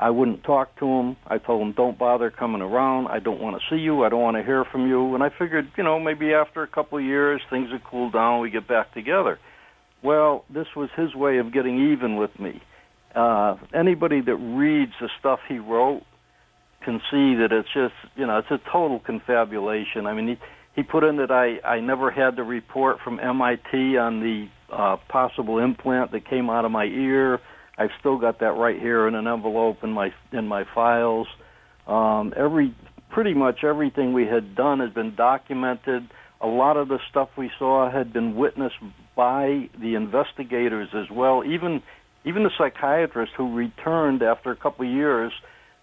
I wouldn't talk to him. I told him, don't bother coming around. I don't want to see you. I don't want to hear from you. And I figured, you know, maybe after a couple of years, things would cool down. We get back together. Well, this was his way of getting even with me. Uh, anybody that reads the stuff he wrote can see that it's just, you know, it's a total confabulation. I mean, he, he put in that I, I never had the report from MIT on the uh, possible implant that came out of my ear. I've still got that right here in an envelope in my in my files. Um, every pretty much everything we had done has been documented. A lot of the stuff we saw had been witnessed by the investigators as well. Even even the psychiatrist who returned after a couple of years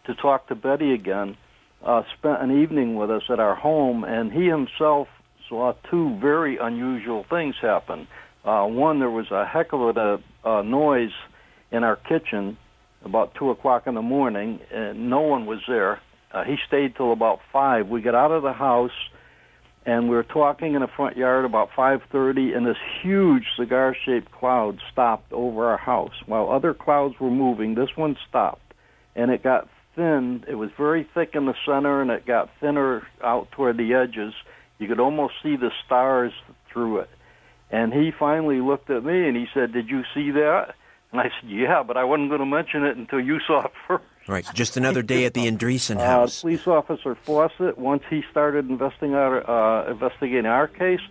to talk to Betty again uh, spent an evening with us at our home, and he himself saw two very unusual things happen. Uh, one, there was a heck of a, a noise in our kitchen about two o'clock in the morning, and no one was there. Uh, he stayed till about five. We got out of the house and we were talking in the front yard about 5:30 and this huge cigar-shaped cloud stopped over our house while other clouds were moving this one stopped and it got thin. It was very thick in the center, and it got thinner out toward the edges. You could almost see the stars through it. And he finally looked at me and he said, "Did you see that?" And I said, "Yeah, but I wasn't going to mention it until you saw it first. Right, just another day at the Andreasson Uh, house. police officer Fawcett, once he started investigating our, uh, investigating our case,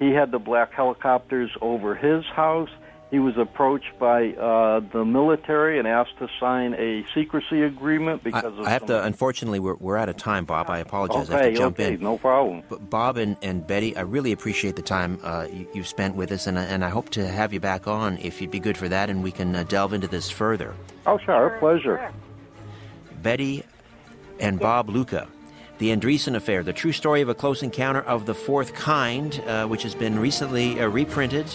he had the black helicopters over his house. He was approached by uh, the military and asked to sign a secrecy agreement I, because of I have some- to. Unfortunately, we're, we're out of time, Bob. I apologize. I have Okay, to jump okay, in. no problem. But Bob and, and Betty, I really appreciate the time uh, you, you've spent with us, and, I- and I hope to have you back on if you'd be good for that, and we can uh, delve into this further. Oh, sure, our pleasure. Betty and Bob Luca. The Andreasson Affair, the true story of a close encounter of the fourth kind, uh, which has been recently uh, reprinted,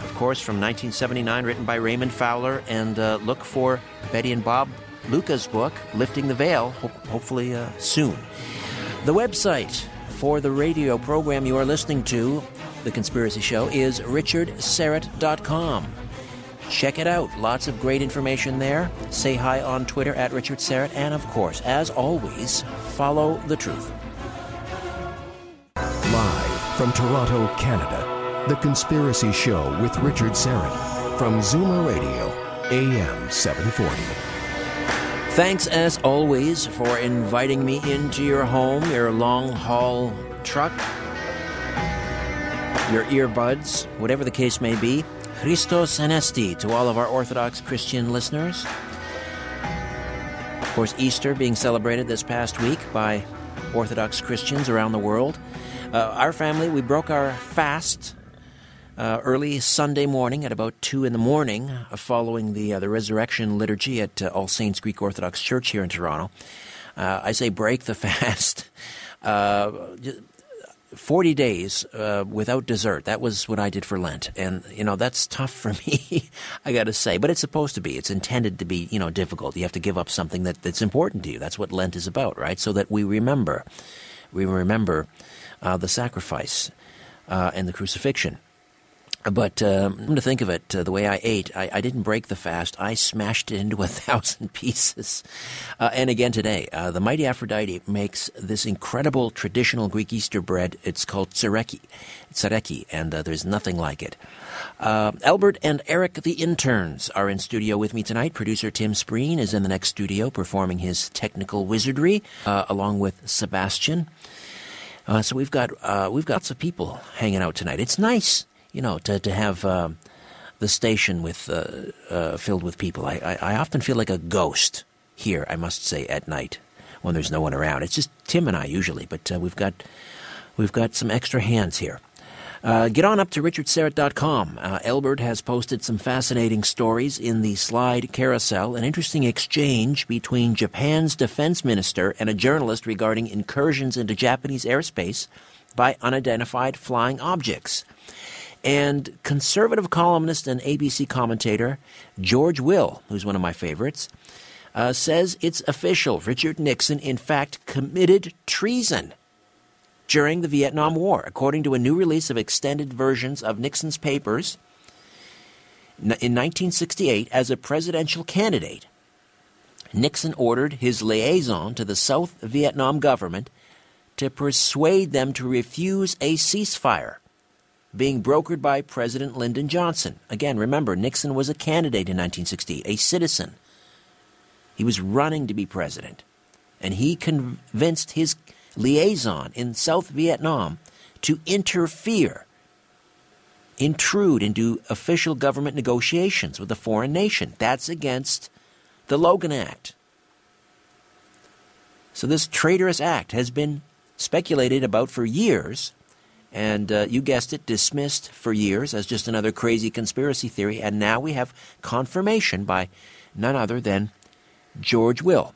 of course, from 1979, written by Raymond Fowler. And uh, look for Betty and Bob Luca's book, Lifting the Veil, ho- hopefully uh, soon. The website for the radio program you are listening to, The Conspiracy Show, is richardsyrett.com. Check it out. Lots of great information there. Say hi on Twitter at Richard Syrett. And of course, as always, follow the truth. Live from Toronto, Canada, The Conspiracy Show with Richard Syrett from Zoomer Radio, AM 740. Thanks as always for inviting me into your home, your long haul truck, your earbuds, whatever the case may be. Christos Anesti to all of our Orthodox Christian listeners. Of course, Easter being celebrated this past week by Orthodox Christians around the world. Uh, our family, we broke our fast uh, early Sunday morning at about two in the morning, uh, following the uh, the resurrection liturgy at uh, All Saints Greek Orthodox Church here in Toronto. Uh, I say break the fast. Uh, 40 days uh, without dessert. That was what I did for Lent. And, you know, that's tough for me, I got to say. But it's supposed to be. It's intended to be, you know, difficult. You have to give up something that, that's important to you. That's what Lent is about, right? So that we remember. We remember uh, the sacrifice uh, and the crucifixion. But um, come to think of it, uh, the way I ate, I, I didn't break the fast. I smashed it into a thousand pieces. Uh, and again today, uh, the mighty Aphrodite makes this incredible traditional Greek Easter bread. It's called tsoureki, tsoureki, and uh, there's nothing like it. Uh, Albert and Eric, the interns, are in studio with me tonight. Producer Tim Spreen is in the next studio performing his technical wizardry, uh, along with Sebastian. Uh, so we've got uh, we've got some people hanging out tonight. It's nice, you know, to to have um the station with uh, uh, filled with people. I, I I often feel like a ghost here. I must say at night when there's no one around. It's just Tim and I usually, but uh, we've got we've got some extra hands here. Uh, get on up to richardsyrett.com. Uh, Elbert has posted some fascinating stories in the slide carousel, an interesting exchange between Japan's defense minister and a journalist regarding incursions into Japanese airspace by unidentified flying objects. And conservative columnist and ABC commentator George Will, who's one of my favorites, uh, says it's official. Richard Nixon, in fact, committed treason during the Vietnam War, according to a new release of extended versions of Nixon's papers. In 1968, as a presidential candidate, Nixon ordered his liaison to the South Vietnam government to persuade them to refuse a ceasefire being brokered by President Lyndon Johnson. Again, remember, Nixon was a candidate in 1960, a citizen. He was running to be president. And he convinced his liaison in South Vietnam to interfere, intrude into official government negotiations with a foreign nation. That's against the Logan Act. So, this traitorous act has been speculated about for years, and uh, you guessed it, dismissed for years as just another crazy conspiracy theory, and now we have confirmation by none other than George Will.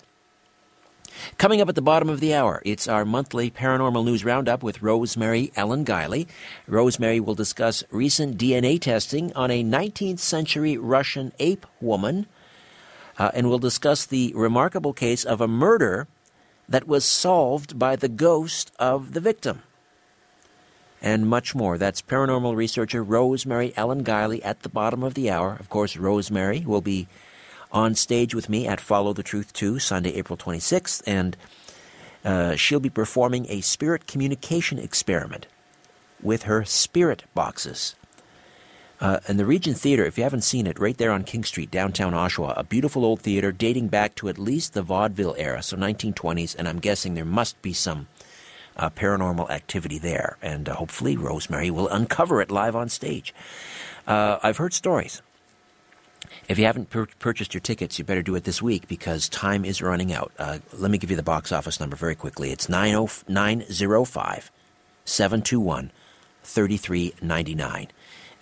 Coming up at the bottom of the hour, it's our monthly paranormal news roundup with Rosemary Ellen Guiley. Rosemary will discuss recent DNA testing on a 19th century Russian ape woman, uh, and we'll discuss the remarkable case of a murder that was solved by the ghost of the victim. And much more. That's paranormal researcher Rosemary Ellen Guiley at the bottom of the hour. Of course, Rosemary will be on stage with me at Follow the Truth 2, Sunday, April 26th, and uh, she'll be performing a spirit communication experiment with her spirit boxes. Uh, and the Regent Theater, if you haven't seen it, right there on King Street, downtown Oshawa, a beautiful old theater dating back to at least the vaudeville era, so 1920s, and I'm guessing there must be some uh, paranormal activity there. And uh, hopefully, Rosemary will uncover it live on stage. Uh, I've heard stories. If you haven't pur- purchased your tickets, you better do it this week because time is running out. Uh, let me give you the box office number very quickly. It's 905 721 3399.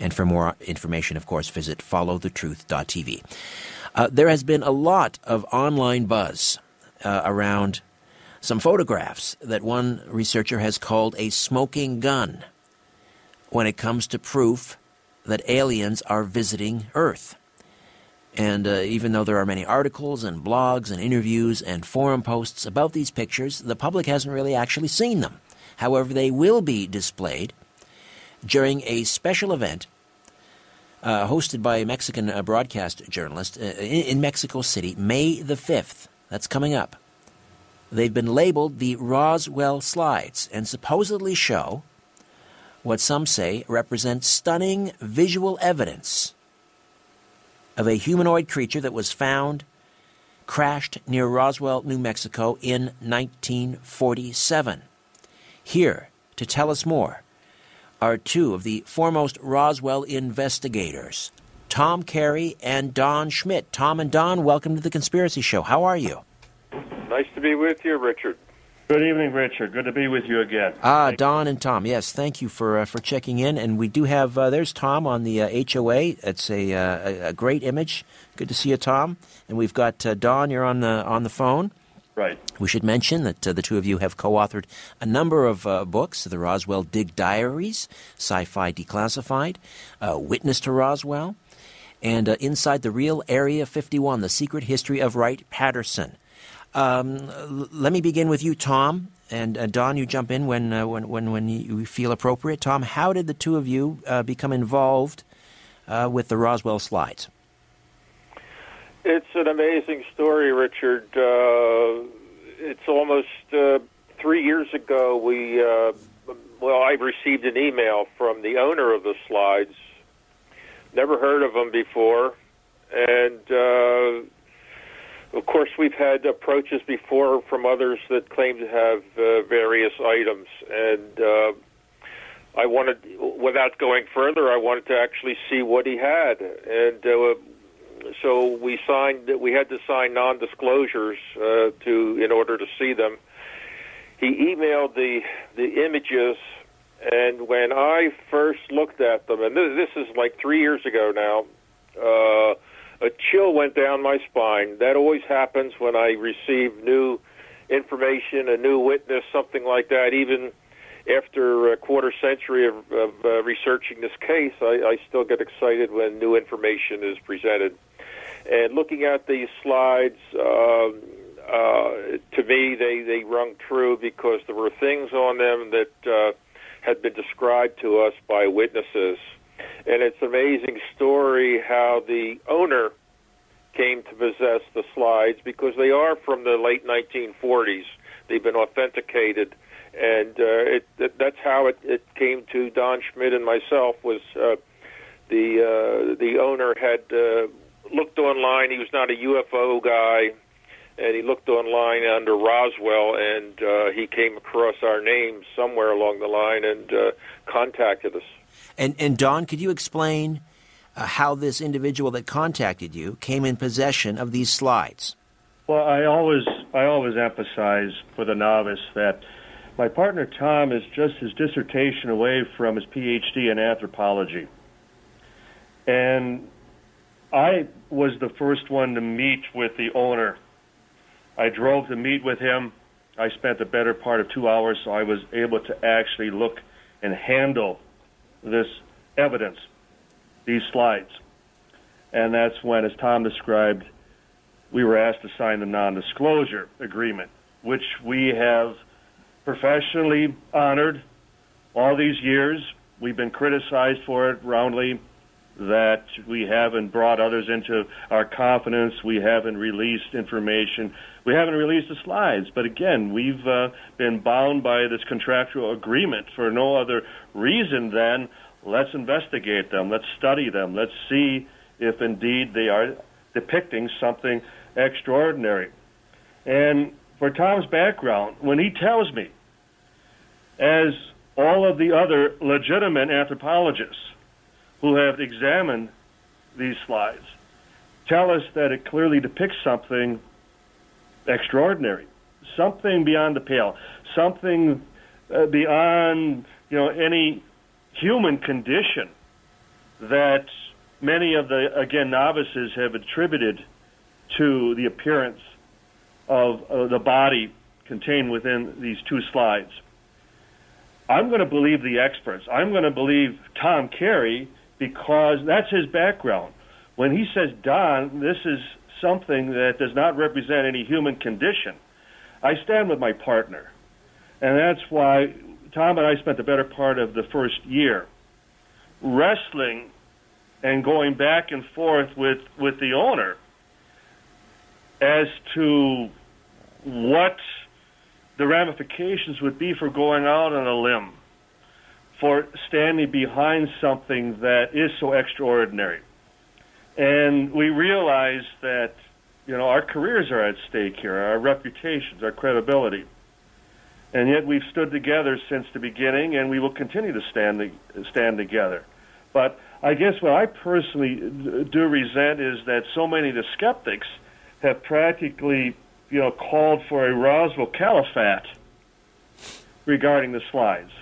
And for more information, of course, visit followthetruth.tv. Uh, there has been a lot of online buzz uh, around some photographs that one researcher has called a smoking gun when it comes to proof that aliens are visiting Earth. And uh, even though there are many articles and blogs and interviews and forum posts about these pictures, the public hasn't really actually seen them. However, they will be displayed during a special event uh, hosted by a Mexican uh, broadcast journalist uh, in, in Mexico City, May the 5th. That's coming up. They've been labeled the Roswell Slides and supposedly show what some say represents stunning visual evidence of a humanoid creature that was found crashed near Roswell, New Mexico in 1947. Here to tell us more are two of the foremost Roswell investigators, Tom Carey and Don Schmitt. Tom and Don, welcome to the Conspiracy Show. How are you? Nice to be with you, Richard. Good evening, Richard. Good to be with you again. Ah, Don and Tom. Yes, thank you for uh, for checking in. And we do have uh, there's Tom on the uh, HOA. It's a, uh, a great image. Good to see you, Tom. And we've got uh, Don. You're on the on the phone. Right. We should mention that uh, the two of you have co-authored a number of books: the Roswell Dig Diaries, Sci-Fi Declassified, Witness to Roswell, and Inside the Real Area 51: The Secret History of Wright Patterson. Um, let me begin with you, Tom, and uh, Don. You jump in when uh, when when when you feel appropriate. Tom, how did the two of you uh, become involved uh, with the Roswell slides? It's an amazing story, Richard. Uh, it's almost uh, three years ago. We well, I received an email from the owner of the slides. Never heard of them before, and of course, we've had approaches before from others that claim to have uh, various items, and uh, I wanted, without going further, I wanted to actually see what he had, and uh, so we signed. We had to sign non-disclosures uh, to in order to see them. He emailed the the images, and when I first looked at them, and this, this is like three years ago now. A chill went down my spine. That always happens when I receive new information, a new witness, something like that. Even after a quarter century of, of uh, researching this case, I, I still get excited when new information is presented. And looking at these slides, uh, uh, to me, they, they rung true because there were things on them that uh, had been described to us by witnesses and it's an amazing story how the owner came to possess the slides because they are from the late 1940s. They've been authenticated, and uh, it, it, that's how it, it came to Don Schmitt and myself. Was uh, the uh, the owner had uh, looked online? He was not a UFO guy, and he looked online under Roswell, and uh, he came across our name somewhere along the line and uh, contacted us. And, and Don, could you explain uh, how this individual that contacted you came in possession of these slides? Well, I always I always emphasize for the novice that my partner Tom is just his dissertation away from his PhD in anthropology. And I was the first one to meet with the owner. I drove to meet with him. I spent the better part of two hours, so I was able to actually look and handle this evidence, these slides. And that's when, as Tom described, we were asked to sign the non disclosure agreement, which we have professionally honored all these years. We've been criticized for it roundly, that we haven't brought others into our confidence. We haven't released information. We haven't released the slides. But again, we've uh, been bound by this contractual agreement for no other reason than let's investigate them, let's study them, let's see if indeed they are depicting something extraordinary. And for Tom's background, when he tells me, as all of the other legitimate anthropologists who have examined these slides tell us that it clearly depicts something extraordinary, something beyond the pale, something uh, beyond you know any human condition that many of the again novices have attributed to the appearance of uh, the body contained within these two slides. I'm going to believe the experts. I'm going to believe Tom Carey because that's his background. When he says, Don, this is something that does not represent any human condition, I stand with my partner. And that's why Tom and I spent the better part of the first year wrestling and going back and forth with, with the owner as to what the ramifications would be for going out on a limb, for standing behind something that is so extraordinary. And we realize that, you know, our careers are at stake here, our reputations, our credibility. And yet we've stood together since the beginning, and we will continue to stand stand together. But I guess what I personally do resent is that so many of the skeptics have practically, you know, called for a Roswell caliphate regarding the slides.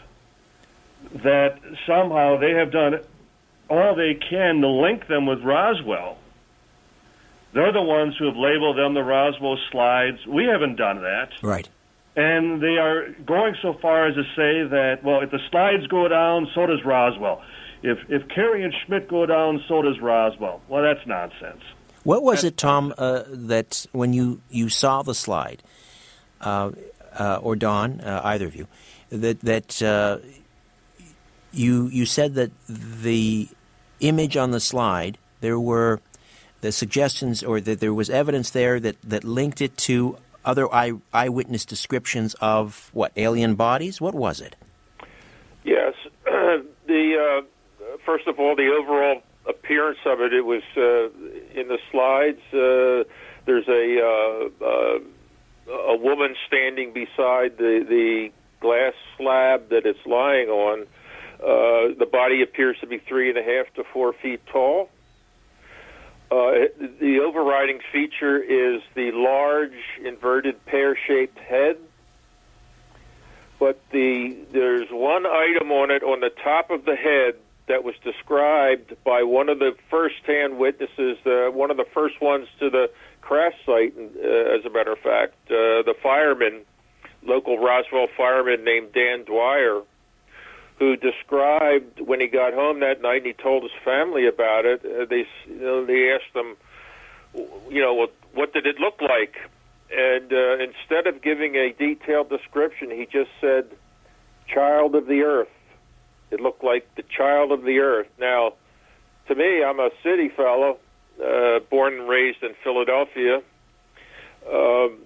That somehow they have done all they can to link them with Roswell. They're the ones who have labeled them the Roswell slides. We haven't done that. Right. And they are going so far as to say that, well, if the slides go down, so does Roswell. If if Carey and Schmitt go down, so does Roswell. Well, that's nonsense. What was it, Tom, uh, that when you, you saw the slide, uh, uh, or Don, uh, either of you, that that uh, you you said that the image on the slide there were the suggestions, or that there was evidence there that, that linked it to other eye, eyewitness descriptions of what alien bodies? What was it? Yes, the uh, first of all, the overall appearance of it. It was uh, in the slides. Uh, there's a uh, uh, a woman standing beside the the glass slab that it's lying on. Uh, the body appears to be three and a half to four feet tall. Uh, the overriding feature is the large inverted pear-shaped head. But the there's one item on it on the top of the head that was described by one of the first-hand witnesses, uh, one of the first ones to the crash site. Uh, as a matter of fact, uh, the fireman, local Roswell fireman named Dan Dwyer, who described when he got home that night and he told his family about it. Uh, they, you know, they asked him, you know, what, what did it look like? And uh, instead of giving a detailed description, he just said, "Child of the earth." It looked like the child of the earth. Now, to me, I'm a city fellow, uh, born and raised in Philadelphia. Um,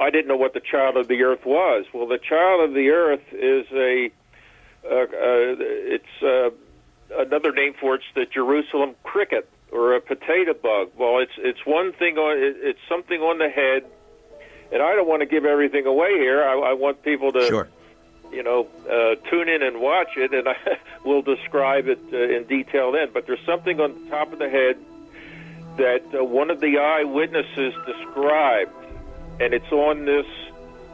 I didn't know what the child of the earth was. Well, the child of the earth is a it's uh, another name for it's the Jerusalem cricket or a potato bug. Well, it's it's one thing on it, it's something on the head, and I don't want to give everything away here. I, I want people to. Sure you know, uh, tune in and watch it, and I will describe it uh, in detail then. But there's something on the top of the head that uh, one of the eyewitnesses described, and it's on this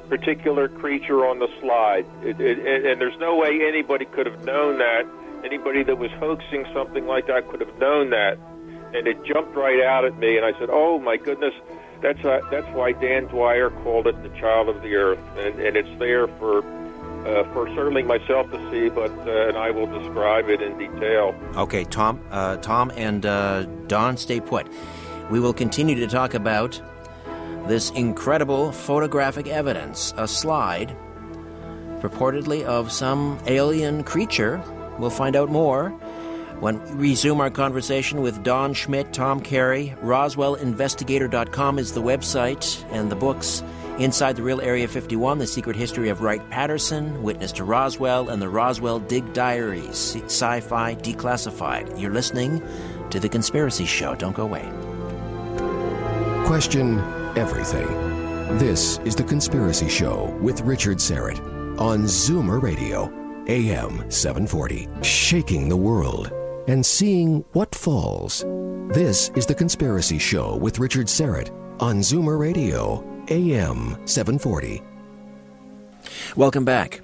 particular creature on the slide. It, it, and there's no way anybody could have known that. Anybody that was hoaxing something like that could have known that. And it jumped right out at me, and I said, "Oh my goodness." That's uh, that's why Dan Dwyer called it the child of the earth, and, and it's there for uh, for certainly myself to see, but uh, and I will describe it in detail. Okay, Tom, uh, Tom, and uh, Don, stay put. We will continue to talk about this incredible photographic evidence, a slide, purportedly of some alien creature. We'll find out more When we resume our conversation with Don Schmitt, Tom Carey, RoswellInvestigator.com is the website, and the books Inside the Real Area 51, The Secret History of Wright Patterson, Witness to Roswell, and the Roswell Dig Diaries, Sci Fi Declassified. You're listening to The Conspiracy Show. Don't go away. Question everything. This is The Conspiracy Show with Richard Syrett on Zoomer Radio, AM 740, shaking the world and seeing what falls. This is The Conspiracy Show with Richard Syrett on Zoomer Radio, AM 740. Welcome back.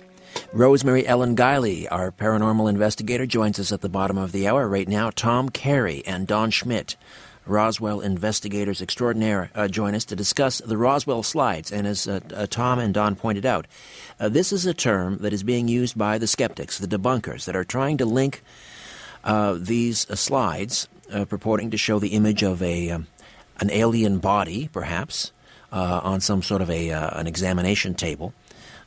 Rosemary Ellen Guiley, our paranormal investigator, joins us at the bottom of the hour right now. Tom Carey and Don Schmitt, Roswell investigators extraordinaire, uh, join us to discuss the Roswell slides. And as uh, uh, Tom and Don pointed out, uh, this is a term that is being used by the skeptics, the debunkers, that are trying to link uh, these uh, slides purporting to show the image of a um, an alien body, perhaps, on some sort of a an examination table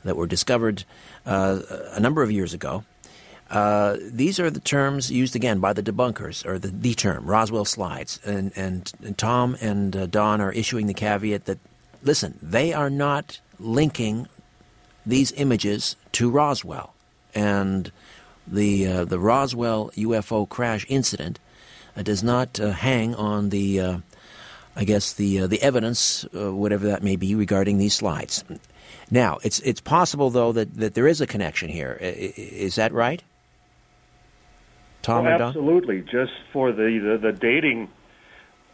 that were discovered a number of years ago. Uh, these are the terms used again by the debunkers, or the, the term Roswell slides, and and, and Tom and uh, Don are issuing the caveat that listen, they are not linking these images to Roswell, and the uh, the Roswell UFO crash incident uh, does not uh, hang on the uh, I guess the the evidence, whatever that may be, regarding these slides. Now, it's it's possible though that, that there is a connection here. Is that right? Tom well, absolutely. Just for the, the, the dating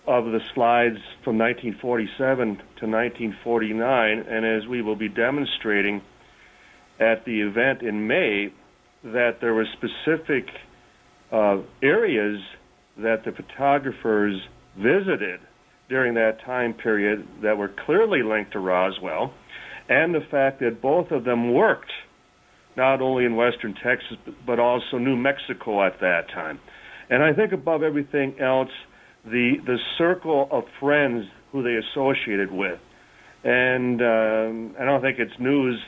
of the slides from 1947 to 1949, and as we will be demonstrating at the event in May, that there were specific uh, areas that the photographers visited during that time period that were clearly linked to Roswell, and the fact that both of them worked not only in western Texas, but also New Mexico at that time. And I think above everything else, the, the circle of friends who they associated with. And um, I don't think it's news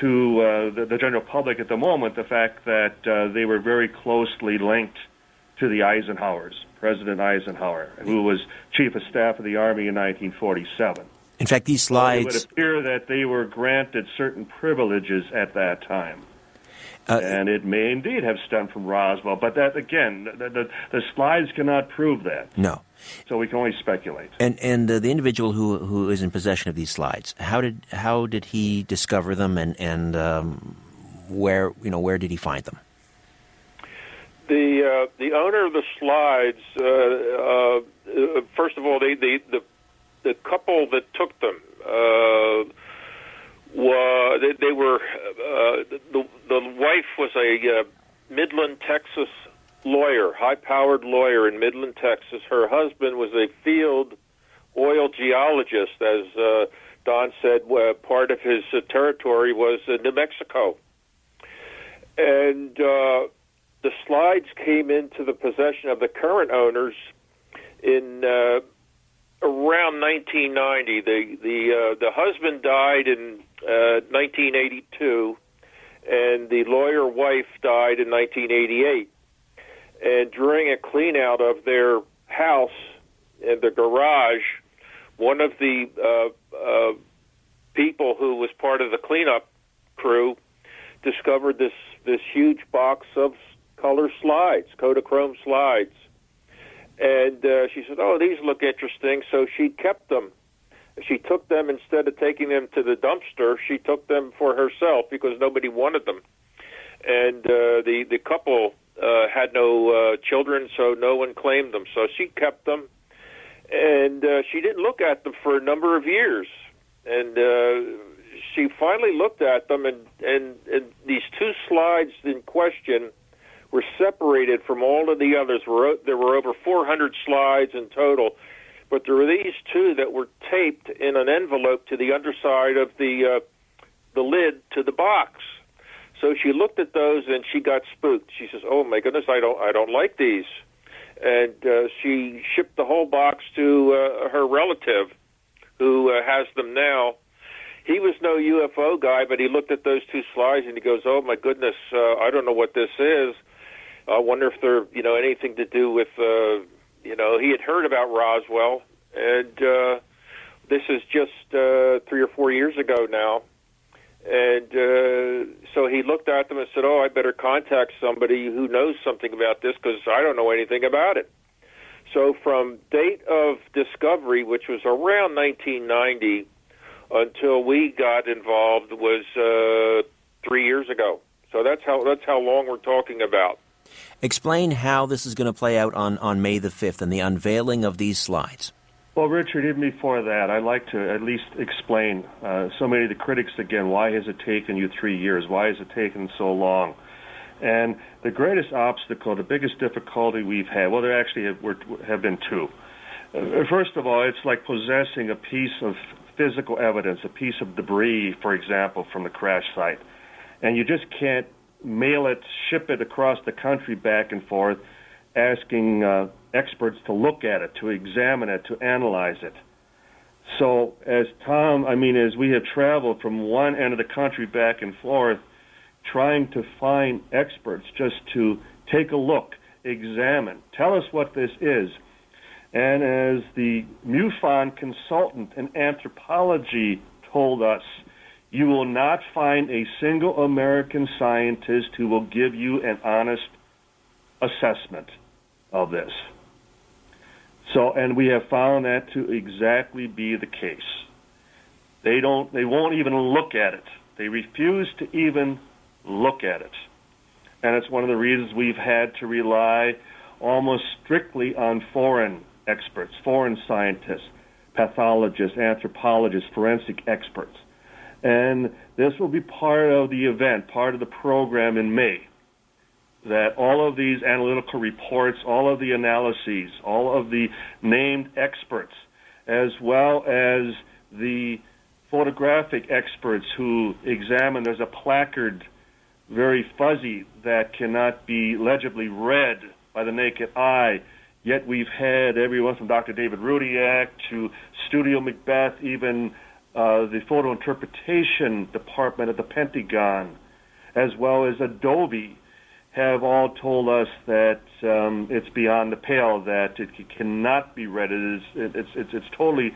to uh, the, the, general public at the moment the fact that uh, they were very closely linked to the Eisenhowers, President Eisenhower, who was chief of staff of the Army in 1947. In fact, these slides. Well, it would appear that they were granted certain privileges at that time. Uh, and it may indeed have stemmed from Roswell, but that again, the, the, the slides cannot prove that. No, so we can only speculate. And and uh, the individual who who is in possession of these slides, how did how did he discover them, and and um, where you know where did he find them? The uh, the owner of the slides, uh, uh, first of all, the the the couple that took them uh, were they, they were uh, the the wife was a uh, Midland, Texas lawyer, high-powered lawyer in Midland, Texas. Her husband was a field oil geologist, as uh, Don said. Uh, part of his uh, territory was uh, New Mexico, and uh, the slides came into the possession of the current owners in uh, around 1990. The the uh, the husband died in uh, 1982, and the lawyer wife died in 1988. And during a clean out of their house in the garage, one of the uh, uh, people who was part of the cleanup crew discovered this this huge box of color slides, Kodachrome slides and uh, she said, "Oh, these look interesting." So she kept them. She took them instead of taking them to the dumpster. She took them for herself because nobody wanted them, and uh, the the couple uh, had no uh, children, so no one claimed them. So she kept them, and uh, she didn't look at them for a number of years, and. Uh, she finally looked at them, and, and, and these two slides in question were separated from all of the others. There were over 400 slides in total, but there were these two that were taped in an envelope to the underside of the uh, the lid to the box. So she looked at those and she got spooked. She says, "Oh my goodness, I don't I don't like these." And uh, she shipped the whole box to uh, her relative, who uh, has them now. He was no UFO guy, but he looked at those two slides and he goes, "Oh my goodness, uh, I don't know what this is." I wonder if they're you know anything to do with uh, you know he had heard about Roswell, and uh, this is just uh, three or four years ago now, and uh, so he looked at them and said, "Oh, I better contact somebody who knows something about this because I don't know anything about it." So from date of discovery, which was around 1990, until we got involved was uh, three years ago. So that's how that's how long we're talking about. Explain how this is going to play out on, on May the 5th and the unveiling of these slides. Well, Richard, even before that, I'd like to at least explain uh, so many of the critics again. Why has it taken you three years? Why has it taken so long? And the greatest obstacle, the biggest difficulty we've had, well, there actually have, have been two. Uh, first of all, it's like possessing a piece of physical evidence, a piece of debris, for example, from the crash site, and you just can't mail it, ship it across the country back and forth, asking uh, experts to look at it, to examine it, to analyze it. So, as Tom, I mean, as we have traveled from one end of the country back and forth, trying to find experts just to take a look, examine, tell us what this is. And as the MUFON consultant in anthropology told us, you will not find a single American scientist who will give you an honest assessment of this. So, and we have found that to exactly be the case. They don't, they won't even look at it. They refuse to even look at it. And it's one of the reasons we've had to rely almost strictly on foreign experts, foreign scientists, pathologists, anthropologists, forensic experts. And this will be part of the event, part of the program in May. That all of these analytical reports, all of the analyses, all of the named experts, as well as the photographic experts who examine, there's a placard, very fuzzy, that cannot be legibly read by the naked eye. Yet we've had everyone from Dr. David Rudiak to Studio Macbeth, even uh, the photo interpretation department at the Pentagon, as well as Adobe, have all told us that um, it's beyond the pale, that it cannot be read. It is, it's, it's, it's totally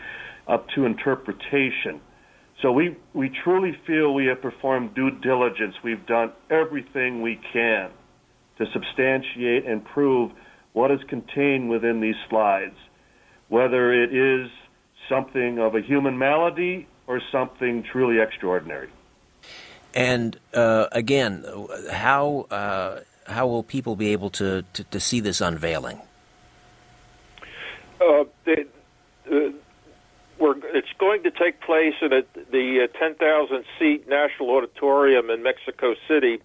up to interpretation. So we, we truly feel we have performed due diligence. We've done everything we can to substantiate and prove what is contained within these slides, whether it is something of a human malady or something truly extraordinary. And uh, again, how uh, how will people be able to, to, to see this unveiling? Uh, they, uh, it's going to take place in a, the uh, 10,000 seat National Auditorium in Mexico City,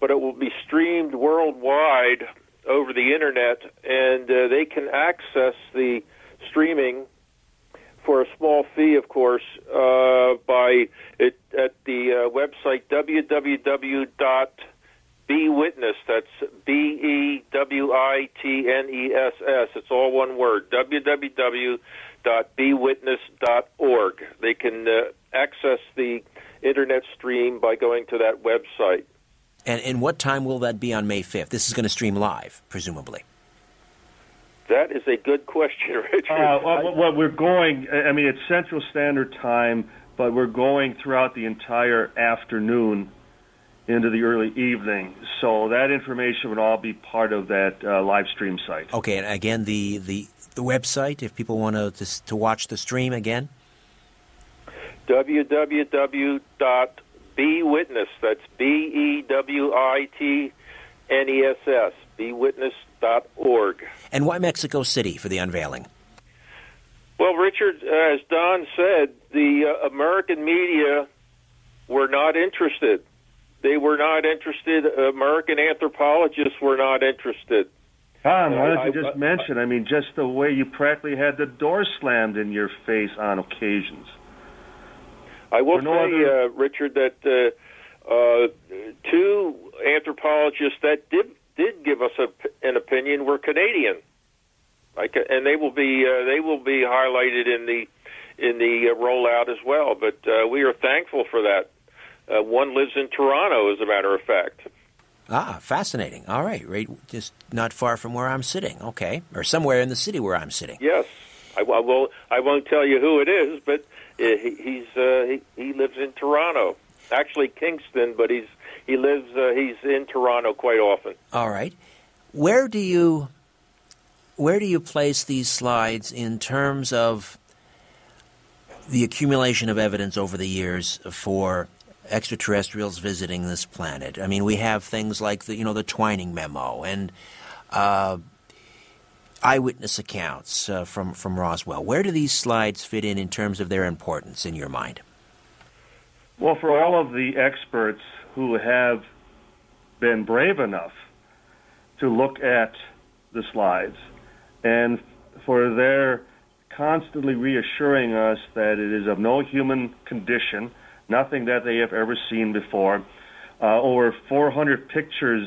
but it will be streamed worldwide over the internet, and uh, they can access the streaming for a small fee, of course, uh, by it at the uh, website www.bewitness. That's B E W I T N E S S. It's all one word. www.bewitness.org. They can uh, access the internet stream by going to that website. And, and what time will that be on May 5th? This is going to stream live, presumably. That is a good question, Richard. Uh, well, well, we're going, I mean, it's Central Standard Time, but we're going throughout the entire afternoon into the early evening. So that information would all be part of that uh, live stream site. Okay, and again, the, the, the website, if people want to, to, to watch the stream again? www.bewitness. That's B E W I T N E S S. Bewitness.org. And why Mexico City for the unveiling? Well, Richard, as Don said, the uh, American media were not interested. They were not interested. American anthropologists were not interested. Tom, why don't you just mention? I mean, just the way you practically had the door slammed in your face on occasions. I will no say, other... uh, Richard, that uh, uh, two anthropologists that did did give us a, an opinion were Canadian, like, and they will be uh, they will be highlighted in the in the uh, rollout as well. But uh, we are thankful for that. Uh, one lives in Toronto, as a matter of fact. Ah, fascinating. All right, right, just not far from where I'm sitting. Okay, or somewhere in the city where I'm sitting. Yes, I, I will. I won't tell you who it is, but uh, he, he's uh, he, he lives in Toronto. Actually, Kingston, but he's he lives uh, he's in Toronto quite often. All right, where do you where do you place these slides in terms of the accumulation of evidence over the years for extraterrestrials visiting this planet? I mean, we have things like the you know the Twining memo and uh, eyewitness accounts uh, from from Roswell. Where do these slides fit in in terms of their importance in your mind? Well, for all of the experts who have been brave enough to look at the slides and for their constantly reassuring us that it is of no human condition, nothing that they have ever seen before. Uh, over 400 pictures,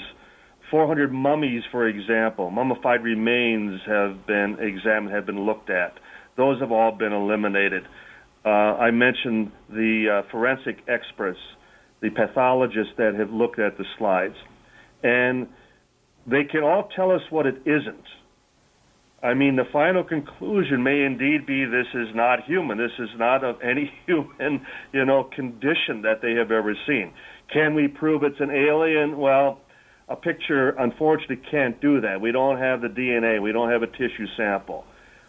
400 mummies, for example, mummified remains have been examined, have been looked at. Those have all been eliminated. Uh, I mentioned the uh, forensic experts, the pathologists that have looked at the slides, and they can all tell us what it isn't. I mean, the final conclusion may indeed be this is not human. This is not of any human, you know, condition that they have ever seen. Can we prove it's an alien? Well, a picture unfortunately can't do that. We don't have the DNA. We don't have a tissue sample.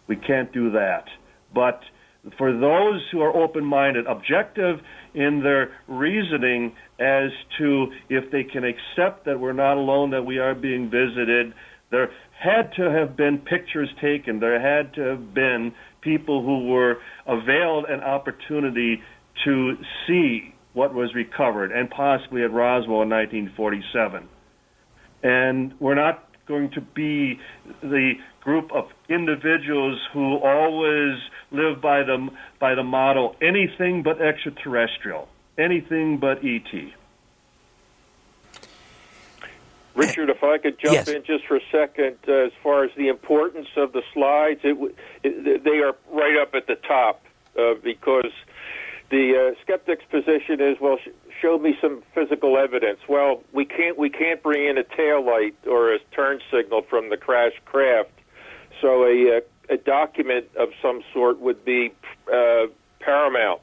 We can't do that. But for those who are open-minded, objective in their reasoning as to if they can accept that we're not alone, that we are being visited, there had to have been pictures taken. There had to have been people who were availed an opportunity to see what was recovered, and possibly at Roswell in 1947. And we're not going to be the group of individuals who always live by the by the motto anything but extraterrestrial, anything but ET. Richard, if I could jump Yes. in just for a second, uh, as far as the importance of the slides, it, it, they are right up at the top uh, because the uh, skeptic's position is, well, sh- show me some physical evidence. Well, we can't we can't bring in a tail light or a turn signal from the crashed craft, so a, uh, a document of some sort would be uh, paramount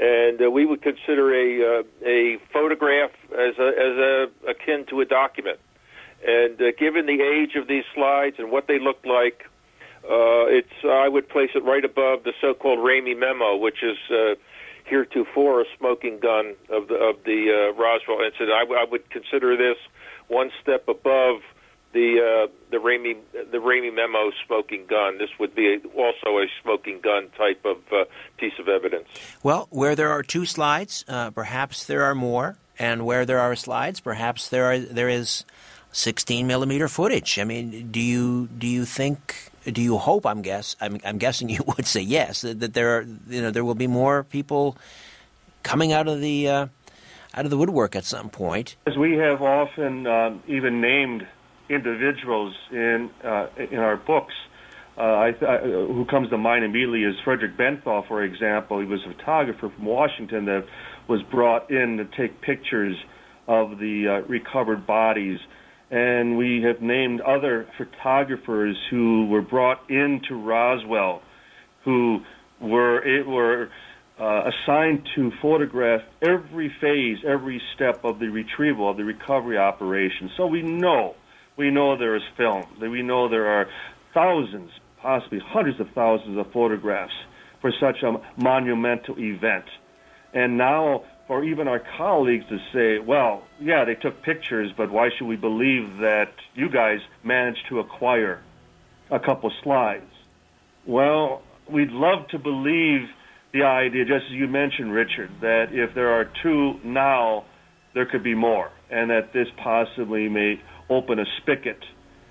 and uh, we would consider a uh, a photograph as a, as a akin to a document. And uh, given the age of these slides and what they look like, uh, it's I would place it right above the so-called Ramey memo, which is uh, heretofore a smoking gun of the of the uh, Roswell incident. I, w- I would consider this one step above the uh, the Ramey the Ramey memo smoking gun. This would be also a smoking gun type of uh, piece of evidence. Well, where there are two slides, uh, perhaps there are more, and where there are slides, perhaps there are there is 16 millimeter footage. I mean, do you do you think? Do you hope? I'm guess. I'm, I'm guessing you would say yes. That, that there are you know there will be more people coming out of the uh, out of the woodwork at some point. As we have often um, even named individuals in uh, in our books, uh, I uh, who comes to mind immediately is Frederick Benthal, for example. He was a photographer from Washington that was brought in to take pictures of the uh, recovered bodies. And we have named other photographers who were brought into Roswell, who were it were uh, assigned to photograph every phase, every step of the retrieval of the recovery operation. So we know, we know there is film. We know there are thousands, possibly hundreds of thousands of photographs for such a monumental event. And now, for even our colleagues to say, well, yeah, they took pictures, but why should we believe that you guys managed to acquire a couple slides? Well, we'd love to believe the idea, just as you mentioned, Richard, that if there are two now, there could be more, and that this possibly may open a spigot,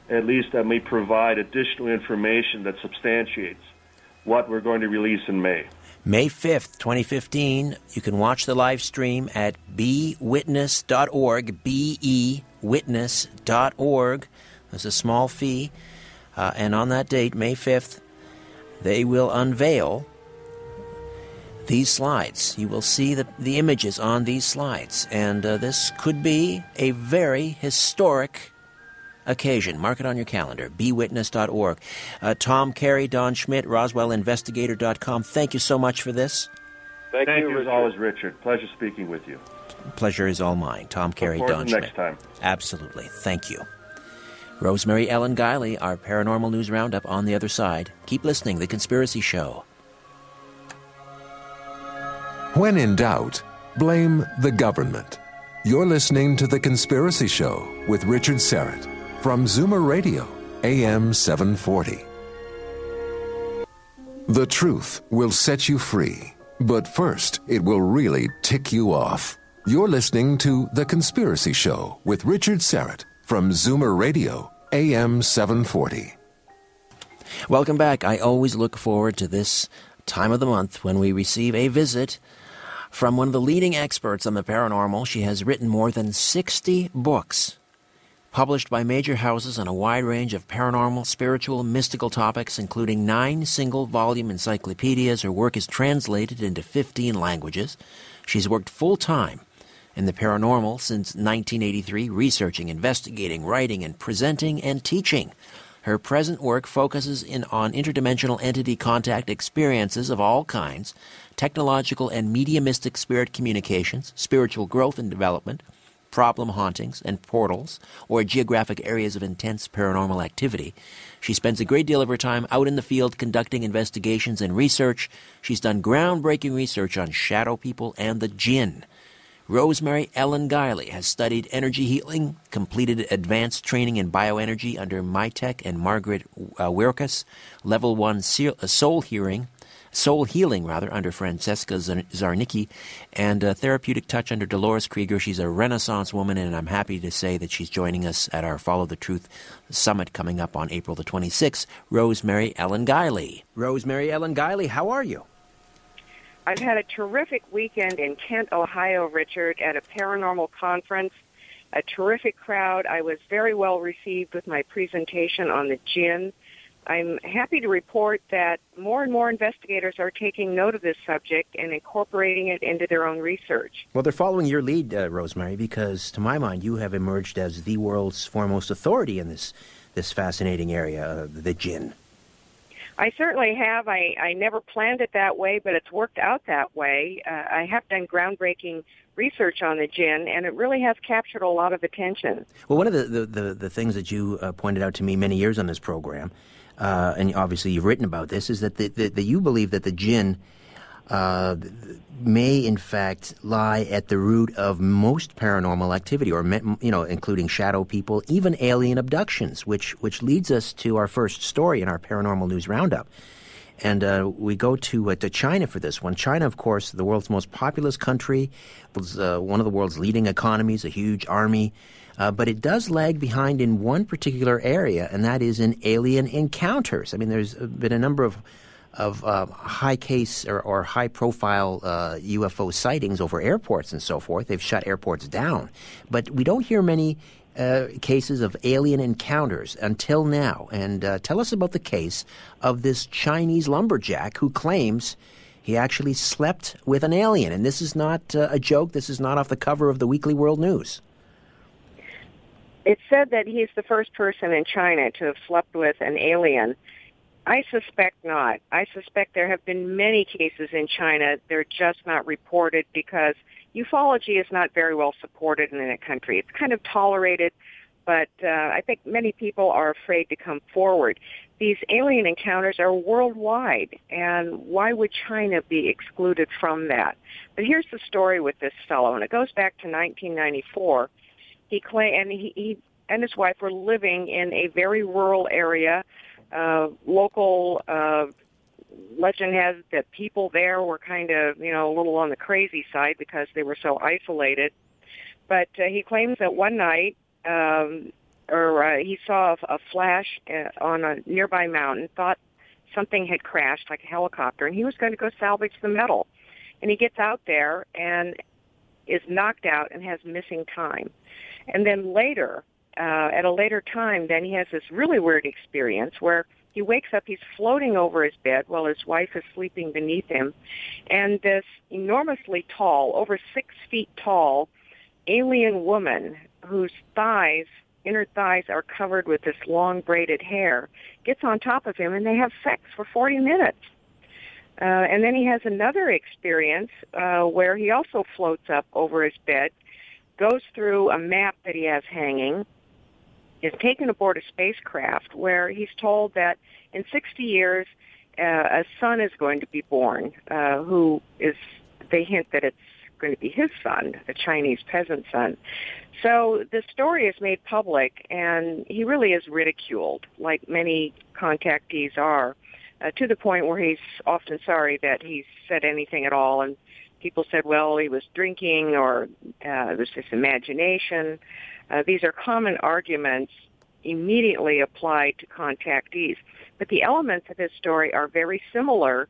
at least that may provide additional information that substantiates what we're going to release in May. May 5th, 2015. You can watch the live stream at bewitness.org, B-E witness.org. There's a small fee. Uh, and on that date, May 5th, they will unveil these slides. You will see the, the images on these slides. And uh, this could be a very historic occasion. Mark it on your calendar. BeWitness.org. Uh, Tom Carey, Don Schmitt, RoswellInvestigator.com. Thank you so much for this. Thank, Thank you, you as always, Richard. Pleasure speaking with you. Pleasure is all mine. Tom Carey, Don to Schmitt. next time. Absolutely. Thank you. Rosemary Ellen Guiley, our paranormal news roundup on the other side. Keep listening. The Conspiracy Show. When in doubt, blame the government. You're listening to The Conspiracy Show with Richard Syrett from Zoomer Radio, AM 740. The truth will set you free, but first, it will really tick you off. You're listening to The Conspiracy Show with Richard Syrett from Zoomer Radio, AM 740. Welcome back. I always look forward to this time of the month when we receive a visit from one of the leading experts on the paranormal. She has written more than 60 books, published by major houses on a wide range of paranormal, spiritual, mystical topics, including nine single volume encyclopedias. Her work is translated into 15 languages. She's worked full time in the paranormal since 1983, researching, investigating, writing, and presenting and teaching. Her present work focuses in on interdimensional entity contact experiences of all kinds, technological and mediumistic spirit communications, spiritual growth and development, problem hauntings and portals, or geographic areas of intense paranormal activity. She spends a great deal of her time out in the field conducting investigations and research. She's done groundbreaking research on shadow people and the jinn. Rosemary Ellen Guiley has studied energy healing, completed advanced training in bioenergy under Mietek and Margaret uh, Wirkus, level one se- uh, soul hearing, soul healing rather under Francesca Zarnicki, and a therapeutic touch under Dolores Krieger. She's a Renaissance woman, and I'm happy to say that she's joining us at our Follow the Truth summit coming up on April the 26th. Rosemary Ellen Guiley. Rosemary Ellen Guiley, how are you? I've had a terrific weekend in Kent, Ohio, Richard, at a paranormal conference. A terrific crowd. I was very well received with my presentation on the jinn. I'm happy to report that more and more investigators are taking note of this subject and incorporating it into their own research. Well, they're following your lead, uh, Rosemary, because to my mind, you have emerged as the world's foremost authority in this this fascinating area, uh, the jinn. I certainly have. I, I never planned it that way, but it's worked out that way. Uh, I have done groundbreaking research on the jinn, and it really has captured a lot of attention. Well, one of the, the, the, the things that you uh, pointed out to me many years on this program, uh, and obviously you've written about this, is that, the, the, that you believe that the jinn uh, may in fact lie at the root of most paranormal activity, or you know, including shadow people, even alien abductions, which which leads us to our first story in our paranormal news roundup. And uh, we go to uh, to China for this one. China, of course, the world's most populous country, was uh, one of the world's leading economies, a huge army. Uh, but it does lag behind in one particular area, and that is in alien encounters. I mean, there's been a number of of uh, high case or, or high profile uh, UFO sightings over airports and so forth. They've shut airports down. But we don't hear many uh, cases of alien encounters until now. And uh, tell us about the case of this Chinese lumberjack who claims he actually slept with an alien. And this is not uh, a joke, this is not off the cover of the Weekly World News. It's said that he's the first person in China to have slept with an alien. I suspect not. I suspect there have been many cases in China. They're just not reported because ufology is not very well supported in that country. It's kind of tolerated, but uh, I think many people are afraid to come forward. These alien encounters are worldwide, and why would China be excluded from that? But here's the story with this fellow, and it goes back to 1994. He claimed, and he, he and his wife were living in a very rural area uh, local uh, legend has that people there were kind of, you know, a little on the crazy side because they were so isolated. But uh, he claims that one night, um, or uh, he saw a, a flash uh, on a nearby mountain, thought something had crashed, like a helicopter, and he was going to go salvage the metal. And he gets out there and is knocked out and has missing time. And then later, uh, at a later time, then he has this really weird experience where He wakes up, he's floating over his bed while his wife is sleeping beneath him. And this enormously tall, over six feet tall, alien woman whose thighs, inner thighs, are covered with this long braided hair, gets on top of him and they have sex for 40 minutes. Uh, and then he has another experience uh, where he also floats up over his bed, goes through a map that he has hanging, is taken aboard a spacecraft where he's told that in 60 years uh, a son is going to be born uh, who is, they hint that it's going to be his son, a Chinese peasant son. So the story is made public and he really is ridiculed, like many contactees are uh, to the point where he's often sorry that he's said anything at all. And people said, well, he was drinking or uh, it was his imagination. Uh, these are common arguments immediately applied to contactees. But the elements of his story are very similar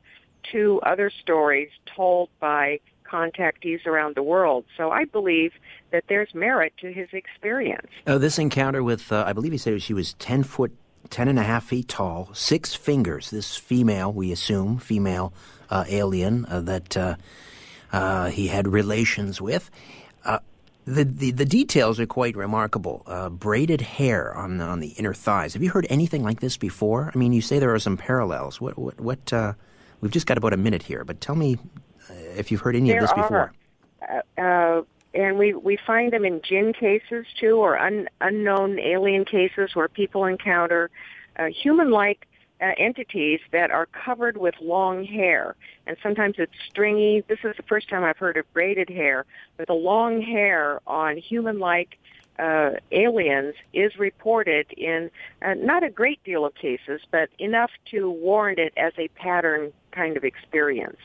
to other stories told by contactees around the world. So I believe that there's merit to his experience. Uh, this encounter with, uh, I believe he said she was 10 foot ten and a half feet tall, six fingers. This female, we assume, female uh, alien uh, that uh, uh he had relations with. Uh, the, the, the details are quite remarkable. Uh, braided hair on on the inner thighs. Have you heard anything like this before? I mean, you say there are some parallels. What what, what We've just got about a minute here, but tell me if you've heard any there of this before. Are and we we find them in jinn cases too, or un, unknown alien cases where people encounter uh, human-like uh, entities that are covered with long hair, and sometimes it's stringy. This is the first time I've heard of braided hair, but the long hair on human-like uh, aliens is reported in uh, not a great deal of cases, but enough to warrant it as a pattern kind of experience.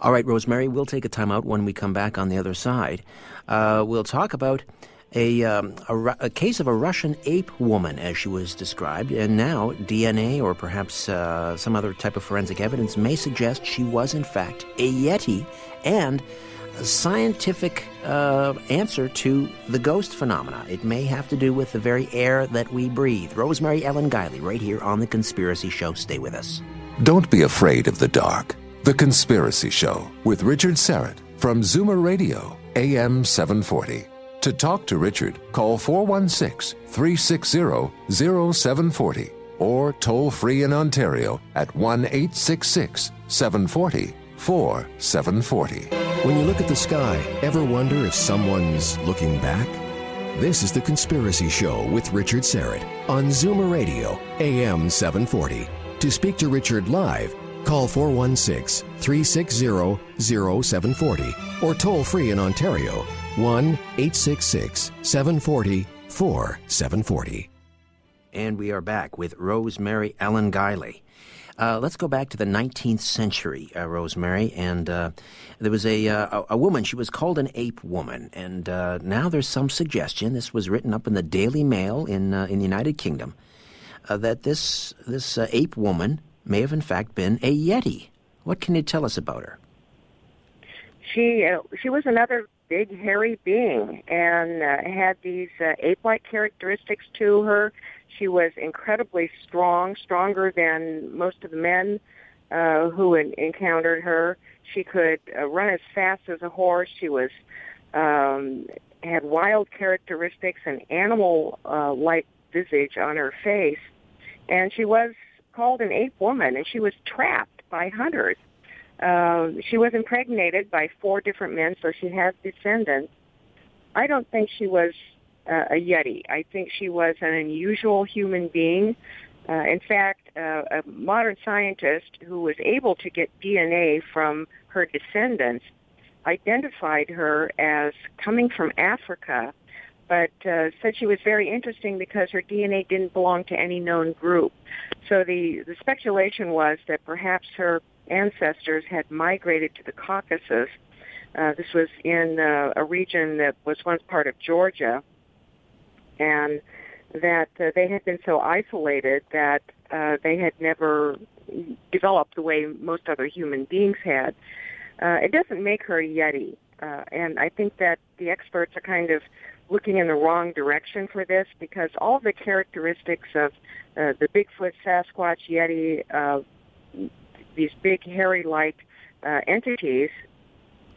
All right, Rosemary, we'll take a time out when we come back on the other side. Uh, we'll talk about a, um, a, a, case of a Russian ape woman, as she was described, and now DNA or perhaps uh, some other type of forensic evidence may suggest she was, in fact, a Yeti and a scientific uh, answer to the ghost phenomena. It may have to do with the very air that we breathe. Rosemary Ellen Guiley, right here on The Conspiracy Show. Stay with us. Don't be afraid of the dark. The Conspiracy Show with Richard Syrett from Zoomer Radio, AM 740. To talk to Richard, call 416 360 0740 or toll free in Ontario at 1 866 740 4740. When you look at the sky, ever wonder if someone's looking back? This is The Conspiracy Show with Richard Syrett on Zoomer Radio, AM 740. To speak to Richard live, call 416 360 0740 or toll free in Ontario 1 866 740 4740. And we are back with Rosemary Ellen Guiley. Uh, let's go back to the 19th century, uh, Rosemary. And uh, there was a, uh, a woman, she was called an ape woman. And uh, now there's some suggestion, this was written up in the Daily Mail in, uh, in the United Kingdom, uh, that this this uh, ape woman may have in fact been a yeti. What can you tell us about her? She uh, she was another big hairy being and uh, had these uh, ape-like characteristics to her. She was incredibly strong, stronger than most of the men uh, who had encountered her. She could uh, run as fast as a horse. She was um, had wild characteristics, an animal-like visage on her face and she was called an ape woman, and she was trapped by hunters. Uh, she was impregnated by four different men, so she has descendants. I don't think she was uh, a yeti. I think she was an unusual human being. Uh, in fact, uh, a modern scientist who was able to get DNA from her descendants identified her as coming from Africa but uh, said she was very interesting because her DNA didn't belong to any known group. So the, the speculation was that perhaps her ancestors had migrated to the Caucasus. Uh, this was in uh, a region that was once part of Georgia, and that uh, they had been so isolated that uh, they had never developed the way most other human beings had. Uh, it doesn't make her a Yeti, uh, and I think that the experts are kind of looking in the wrong direction for this because all the characteristics of uh, the Bigfoot, Sasquatch, Yeti, uh, these big hairy-like uh, entities,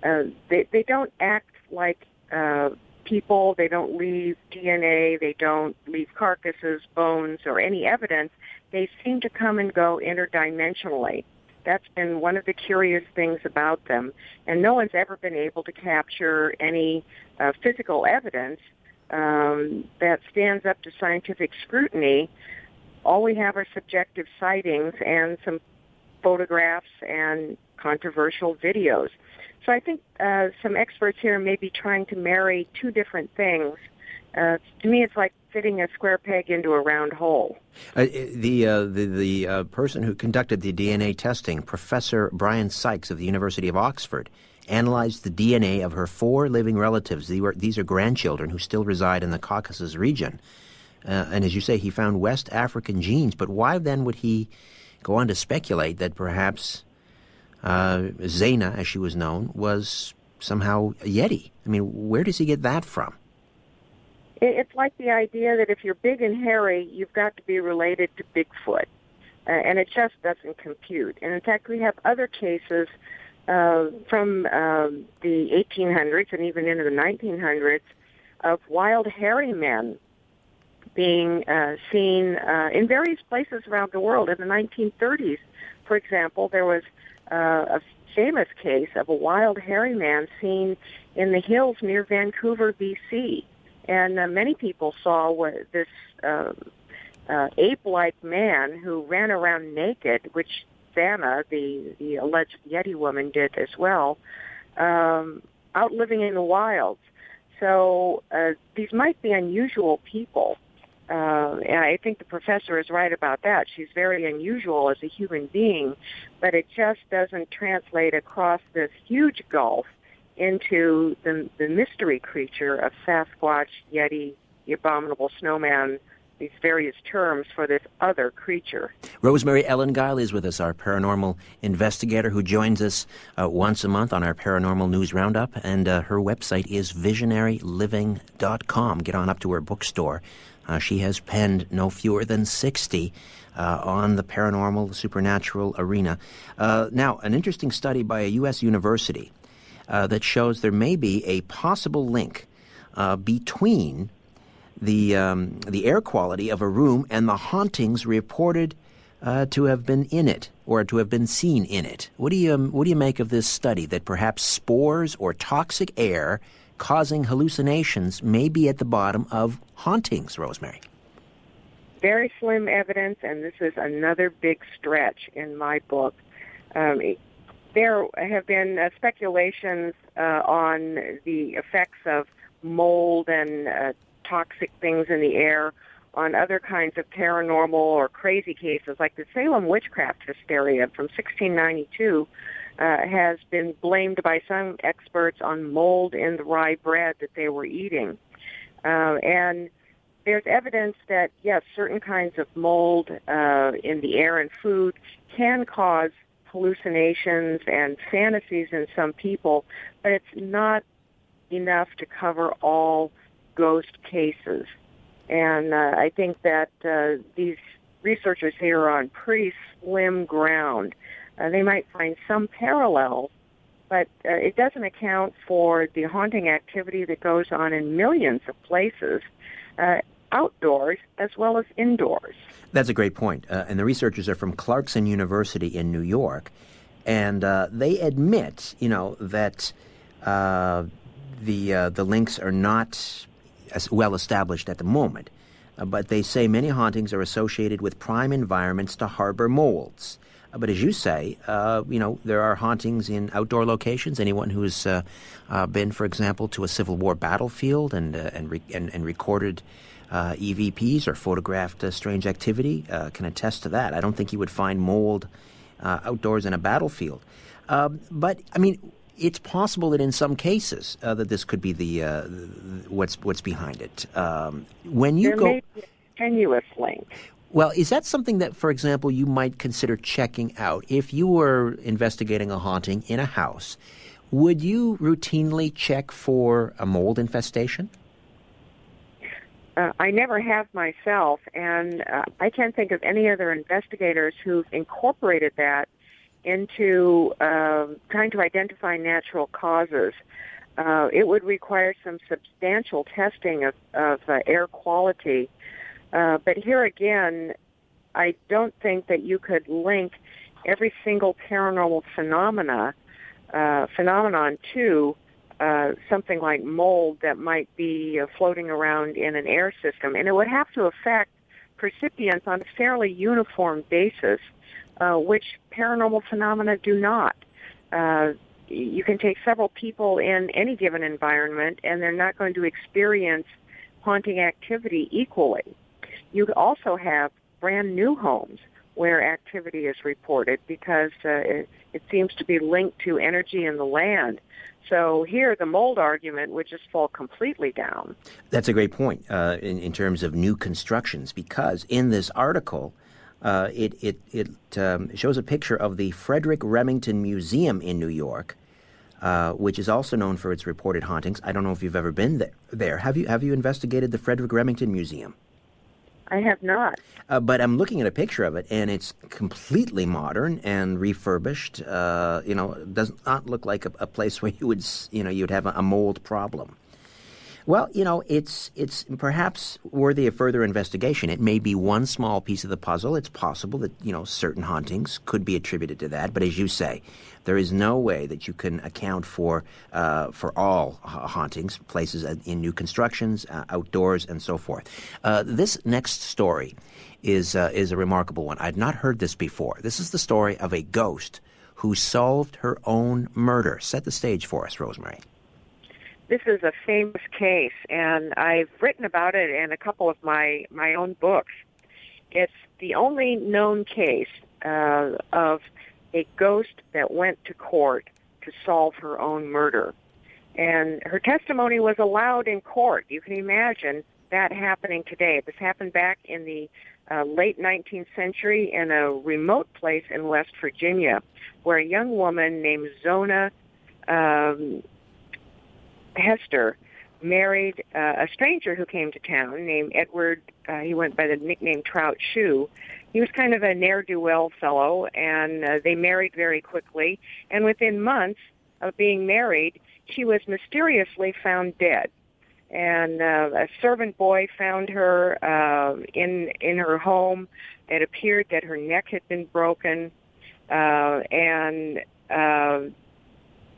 uh, they they don't act like uh, people. They don't leave DNA. They don't leave carcasses, bones, or any evidence. They seem to come and go interdimensionally. That's been one of the curious things about them. And no one's ever been able to capture any uh, physical evidence um, that stands up to scientific scrutiny. All we have are subjective sightings and some photographs and controversial videos. So I think uh, some experts here may be trying to marry two different things. Uh, to me, it's like fitting a square peg into a round hole. Uh, the uh, the, the uh, person who conducted the DNA testing, Professor Brian Sykes of the University of Oxford, analyzed the DNA of her four living relatives. These, were, these are grandchildren who still reside in the Caucasus region. Uh, and as you say, he found West African genes. But why then would he go on to speculate that perhaps uh, Zena, as she was known, was somehow a Yeti? I mean, where does he get that from? It's like the idea that if you're big and hairy, you've got to be related to Bigfoot. Uh, and it just doesn't compute. And in fact, we have other cases uh, from um, the 1800s and even into the 1900s of wild hairy men being uh, seen uh, in various places around the world. In the 1930s, for example, there was uh, a famous case of a wild hairy man seen in the hills near Vancouver, BC. And uh, many people saw what this uh, uh, ape-like man who ran around naked, which Vanna, the, the alleged Yeti woman, did as well, um, out living in the wilds. So uh, these might be unusual people. Uh, and I think the professor is right about that. She's very unusual as a human being, but it just doesn't translate across this huge gulf into the, the mystery creature of Sasquatch, Yeti, the abominable snowman, these various terms for this other creature. Rosemary Ellen Guiley is with us, our paranormal investigator who joins us uh, once a month on our Paranormal News Roundup, and uh, her website is visionaryliving.com. Get on up to her bookstore. Uh, she has penned no fewer than 60 uh, on the paranormal, supernatural arena. Uh, now, an interesting study by a U.S. university uh, that shows there may be a possible link between the um, the air quality of a room and the hauntings reported uh, to have been in it or to have been seen in it. What do you um, what do you make of this study that perhaps spores or toxic air causing hallucinations may be at the bottom of hauntings, Rosemary? Very slim evidence, and this is another big stretch in my book. Um, there have been uh, speculations uh, on the effects of mold and uh, toxic things in the air on other kinds of paranormal or crazy cases, like the Salem witchcraft hysteria from 1692, uh, has been blamed by some experts on mold in the rye bread that they were eating. Uh, and there's evidence that, yes, certain kinds of mold uh, in the air and food can cause hallucinations and fantasies in some people, but it's not enough to cover all ghost cases. And uh, I think that uh, these researchers here are on pretty slim ground. Uh, they might find some parallels, but uh, it doesn't account for the haunting activity that goes on in millions of places, uh, outdoors as well as indoors. That's a great point. Uh, and the researchers are from Clarkson University in New York, and uh, they admit, you know, that uh, the the links are not as well established at the moment. But they say many hauntings are associated with prime environments to harbor molds. Uh, but as you say, uh, you know, there are hauntings in outdoor locations. Anyone who's uh, uh, been, for example, to a Civil War battlefield and, uh, and, re- and, and, recorded EVPs or photographed strange activity can attest to that. I don't think you would find mold outdoors in a battlefield. Um, but, I mean, it's possible that in some cases uh, that this could be the uh, what's what's behind it. Um, when you there go, may be a tenuous link. Well, is that something that, for example, you might consider checking out if you were investigating a haunting in a house? Would you routinely check for a mold infestation? Uh, I never have myself, and uh, I can't think of any other investigators who've incorporated that into uh, trying to identify natural causes. Uh, it would require some substantial testing of, of uh, air quality. Uh, but here again, I don't think that you could link every single paranormal phenomena uh, phenomenon to uh, something like mold that might be uh, floating around in an air system, and it would have to affect percipients on a fairly uniform basis, uh, which paranormal phenomena do not. Uh, you can take several people in any given environment, and they're not going to experience haunting activity equally. You also have brand new homes where activity is reported because uh, it, it seems to be linked to energy in the land. So here, the mold argument would just fall completely down. That's a great point uh, in, in terms of new constructions, because in this article, uh, it it it um, shows a picture of the Frederic Remington Museum in New York, uh, which is also known for its reported hauntings. I don't know if you've ever been there. There, have you have you investigated the Frederic Remington Museum? I have not. Uh, but I'm looking at a picture of it, and it's completely modern and refurbished. Uh, you know, does not look like a, a, place where you would, you know, you'd have a, a mold problem. Well, you know, it's it's perhaps worthy of further investigation. It may be one small piece of the puzzle. It's possible that you know certain hauntings could be attributed to that. But as you say, there is no way that you can account for uh, for all hauntings, places in new constructions, uh, outdoors, and so forth. Uh, this next story is uh, is a remarkable one. I'd not heard this before. This is the story of a ghost who solved her own murder. Set the stage for us, Rosemary this is a famous case, and I've written about it in a couple of my my own books. It's the only known case uh, of a ghost that went to court to solve her own murder, and her testimony was allowed in court. You can imagine that happening today. This happened back in the uh, late 19th century in a remote place in West Virginia, where a young woman named Zona um, Heaster married uh, a stranger who came to town named Edward. Uh, he went by the nickname Trout Shue. He was kind of a ne'er-do-well fellow, and uh, they married very quickly. And within months of being married, she was mysteriously found dead. And uh, a servant boy found her uh, in in her home. It appeared that her neck had been broken, uh, and uh,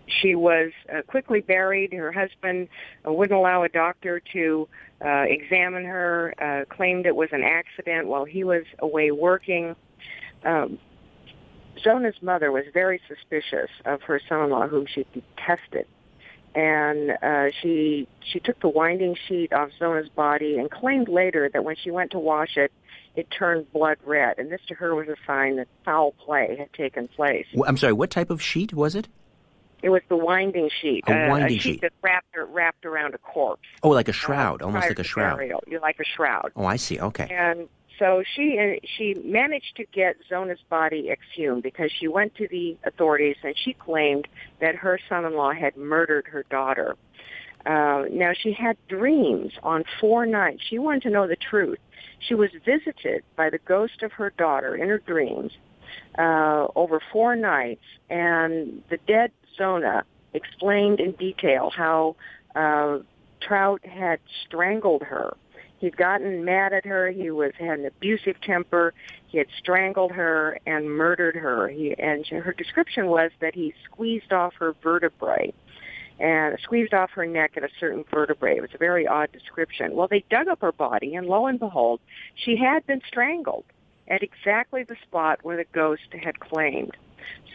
she was uh, quickly buried. Her husband uh, wouldn't allow a doctor to uh, examine her, uh, claimed it was an accident while he was away working. Um, Zona's mother was very suspicious of her son-in-law, whom she detested, and uh, she she took the winding sheet off Zona's body and claimed later that when she went to wash it, it turned blood red, and this to her was a sign that foul play had taken place. Well, I'm sorry, what type of sheet was it? It was the winding sheet. A winding uh, a sheet, sheet. that wrapped wrapped around a corpse. Oh, like a shroud, uh, almost like a shroud. Burial. You're like a shroud. Oh, I see. Okay. And so she uh, she managed to get Zona's body exhumed because she went to the authorities and she claimed that her son-in-law had murdered her daughter. Uh, now she had dreams on four nights. She wanted to know the truth. She was visited by the ghost of her daughter in her dreams uh, over four nights, and the dead Zona explained in detail how uh, Trout had strangled her. He'd gotten mad at her. He was had an abusive temper. He had strangled her and murdered her. He and her description was that he squeezed off her vertebrae and squeezed off her neck at a certain vertebrae. It was a very odd description. Well, they dug up her body, and lo and behold, she had been strangled at exactly the spot where the ghost had claimed.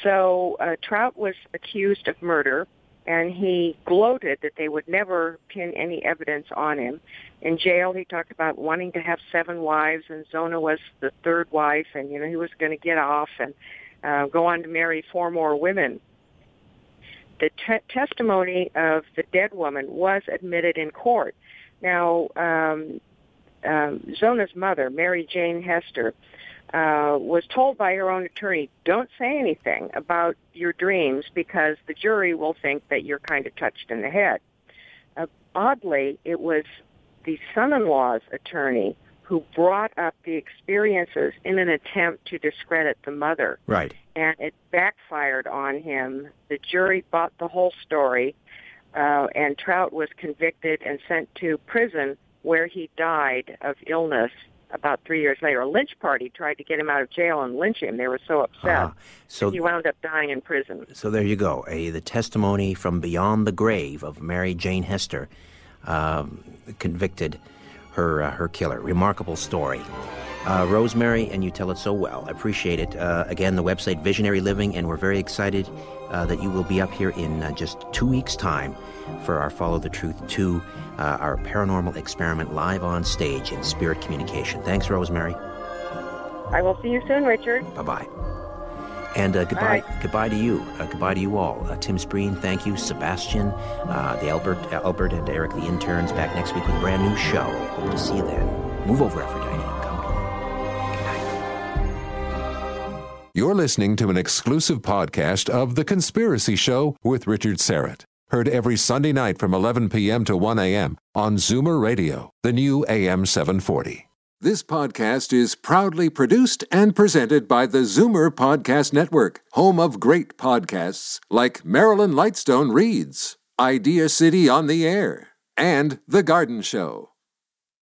So uh, Trout was accused of murder, and he gloated that they would never pin any evidence on him. In jail, he talked about wanting to have seven wives, and Zona was the third wife, and you know he was going to get off and uh, go on to marry four more women. The te- testimony of the dead woman was admitted in court. Now, um, um, Zona's mother, Mary Jane Heaster, uh, was told by her own attorney, don't say anything about your dreams because the jury will think that you're kind of touched in the head. Uh, oddly, it was the son-in-law's attorney who brought up the experiences in an attempt to discredit the mother. Right. And it backfired on him. The jury bought the whole story, uh, and Trout was convicted and sent to prison where he died of illness about three years later. A lynch party tried to get him out of jail and lynch him. They were so upset. Ah, so he wound up dying in prison. So there you go. A, the testimony from beyond the grave of Mary Jane Heaster, um, convicted her uh, her killer. Remarkable story. Uh, Rosemary, and you tell it so well. I appreciate it. Uh, again, the website Visionary Living, and we're very excited uh, that you will be up here in uh, just two weeks' time for our Follow the Truth 2, uh, our paranormal experiment live on stage in spirit communication. Thanks, Rosemary. I will see you soon, Richard. Bye bye. And uh, goodbye, Bye. goodbye to you. Uh, goodbye to you all. Uh, Tim Spreen, thank you. Sebastian, uh, the Albert, Albert, and Eric, the interns, back next week with a brand new show. Hope to see you then. Move over, Aphrodite. I'm coming. Good night. You're listening to an exclusive podcast of The Conspiracy Show with Richard Syrett. Heard every Sunday night from 11 p.m. to 1 a.m. on Zoomer Radio, the new AM 740. This podcast is proudly produced and presented by the Zoomer Podcast Network, home of great podcasts like Marilyn Lightstone Reads, Idea City on the Air, and The Garden Show.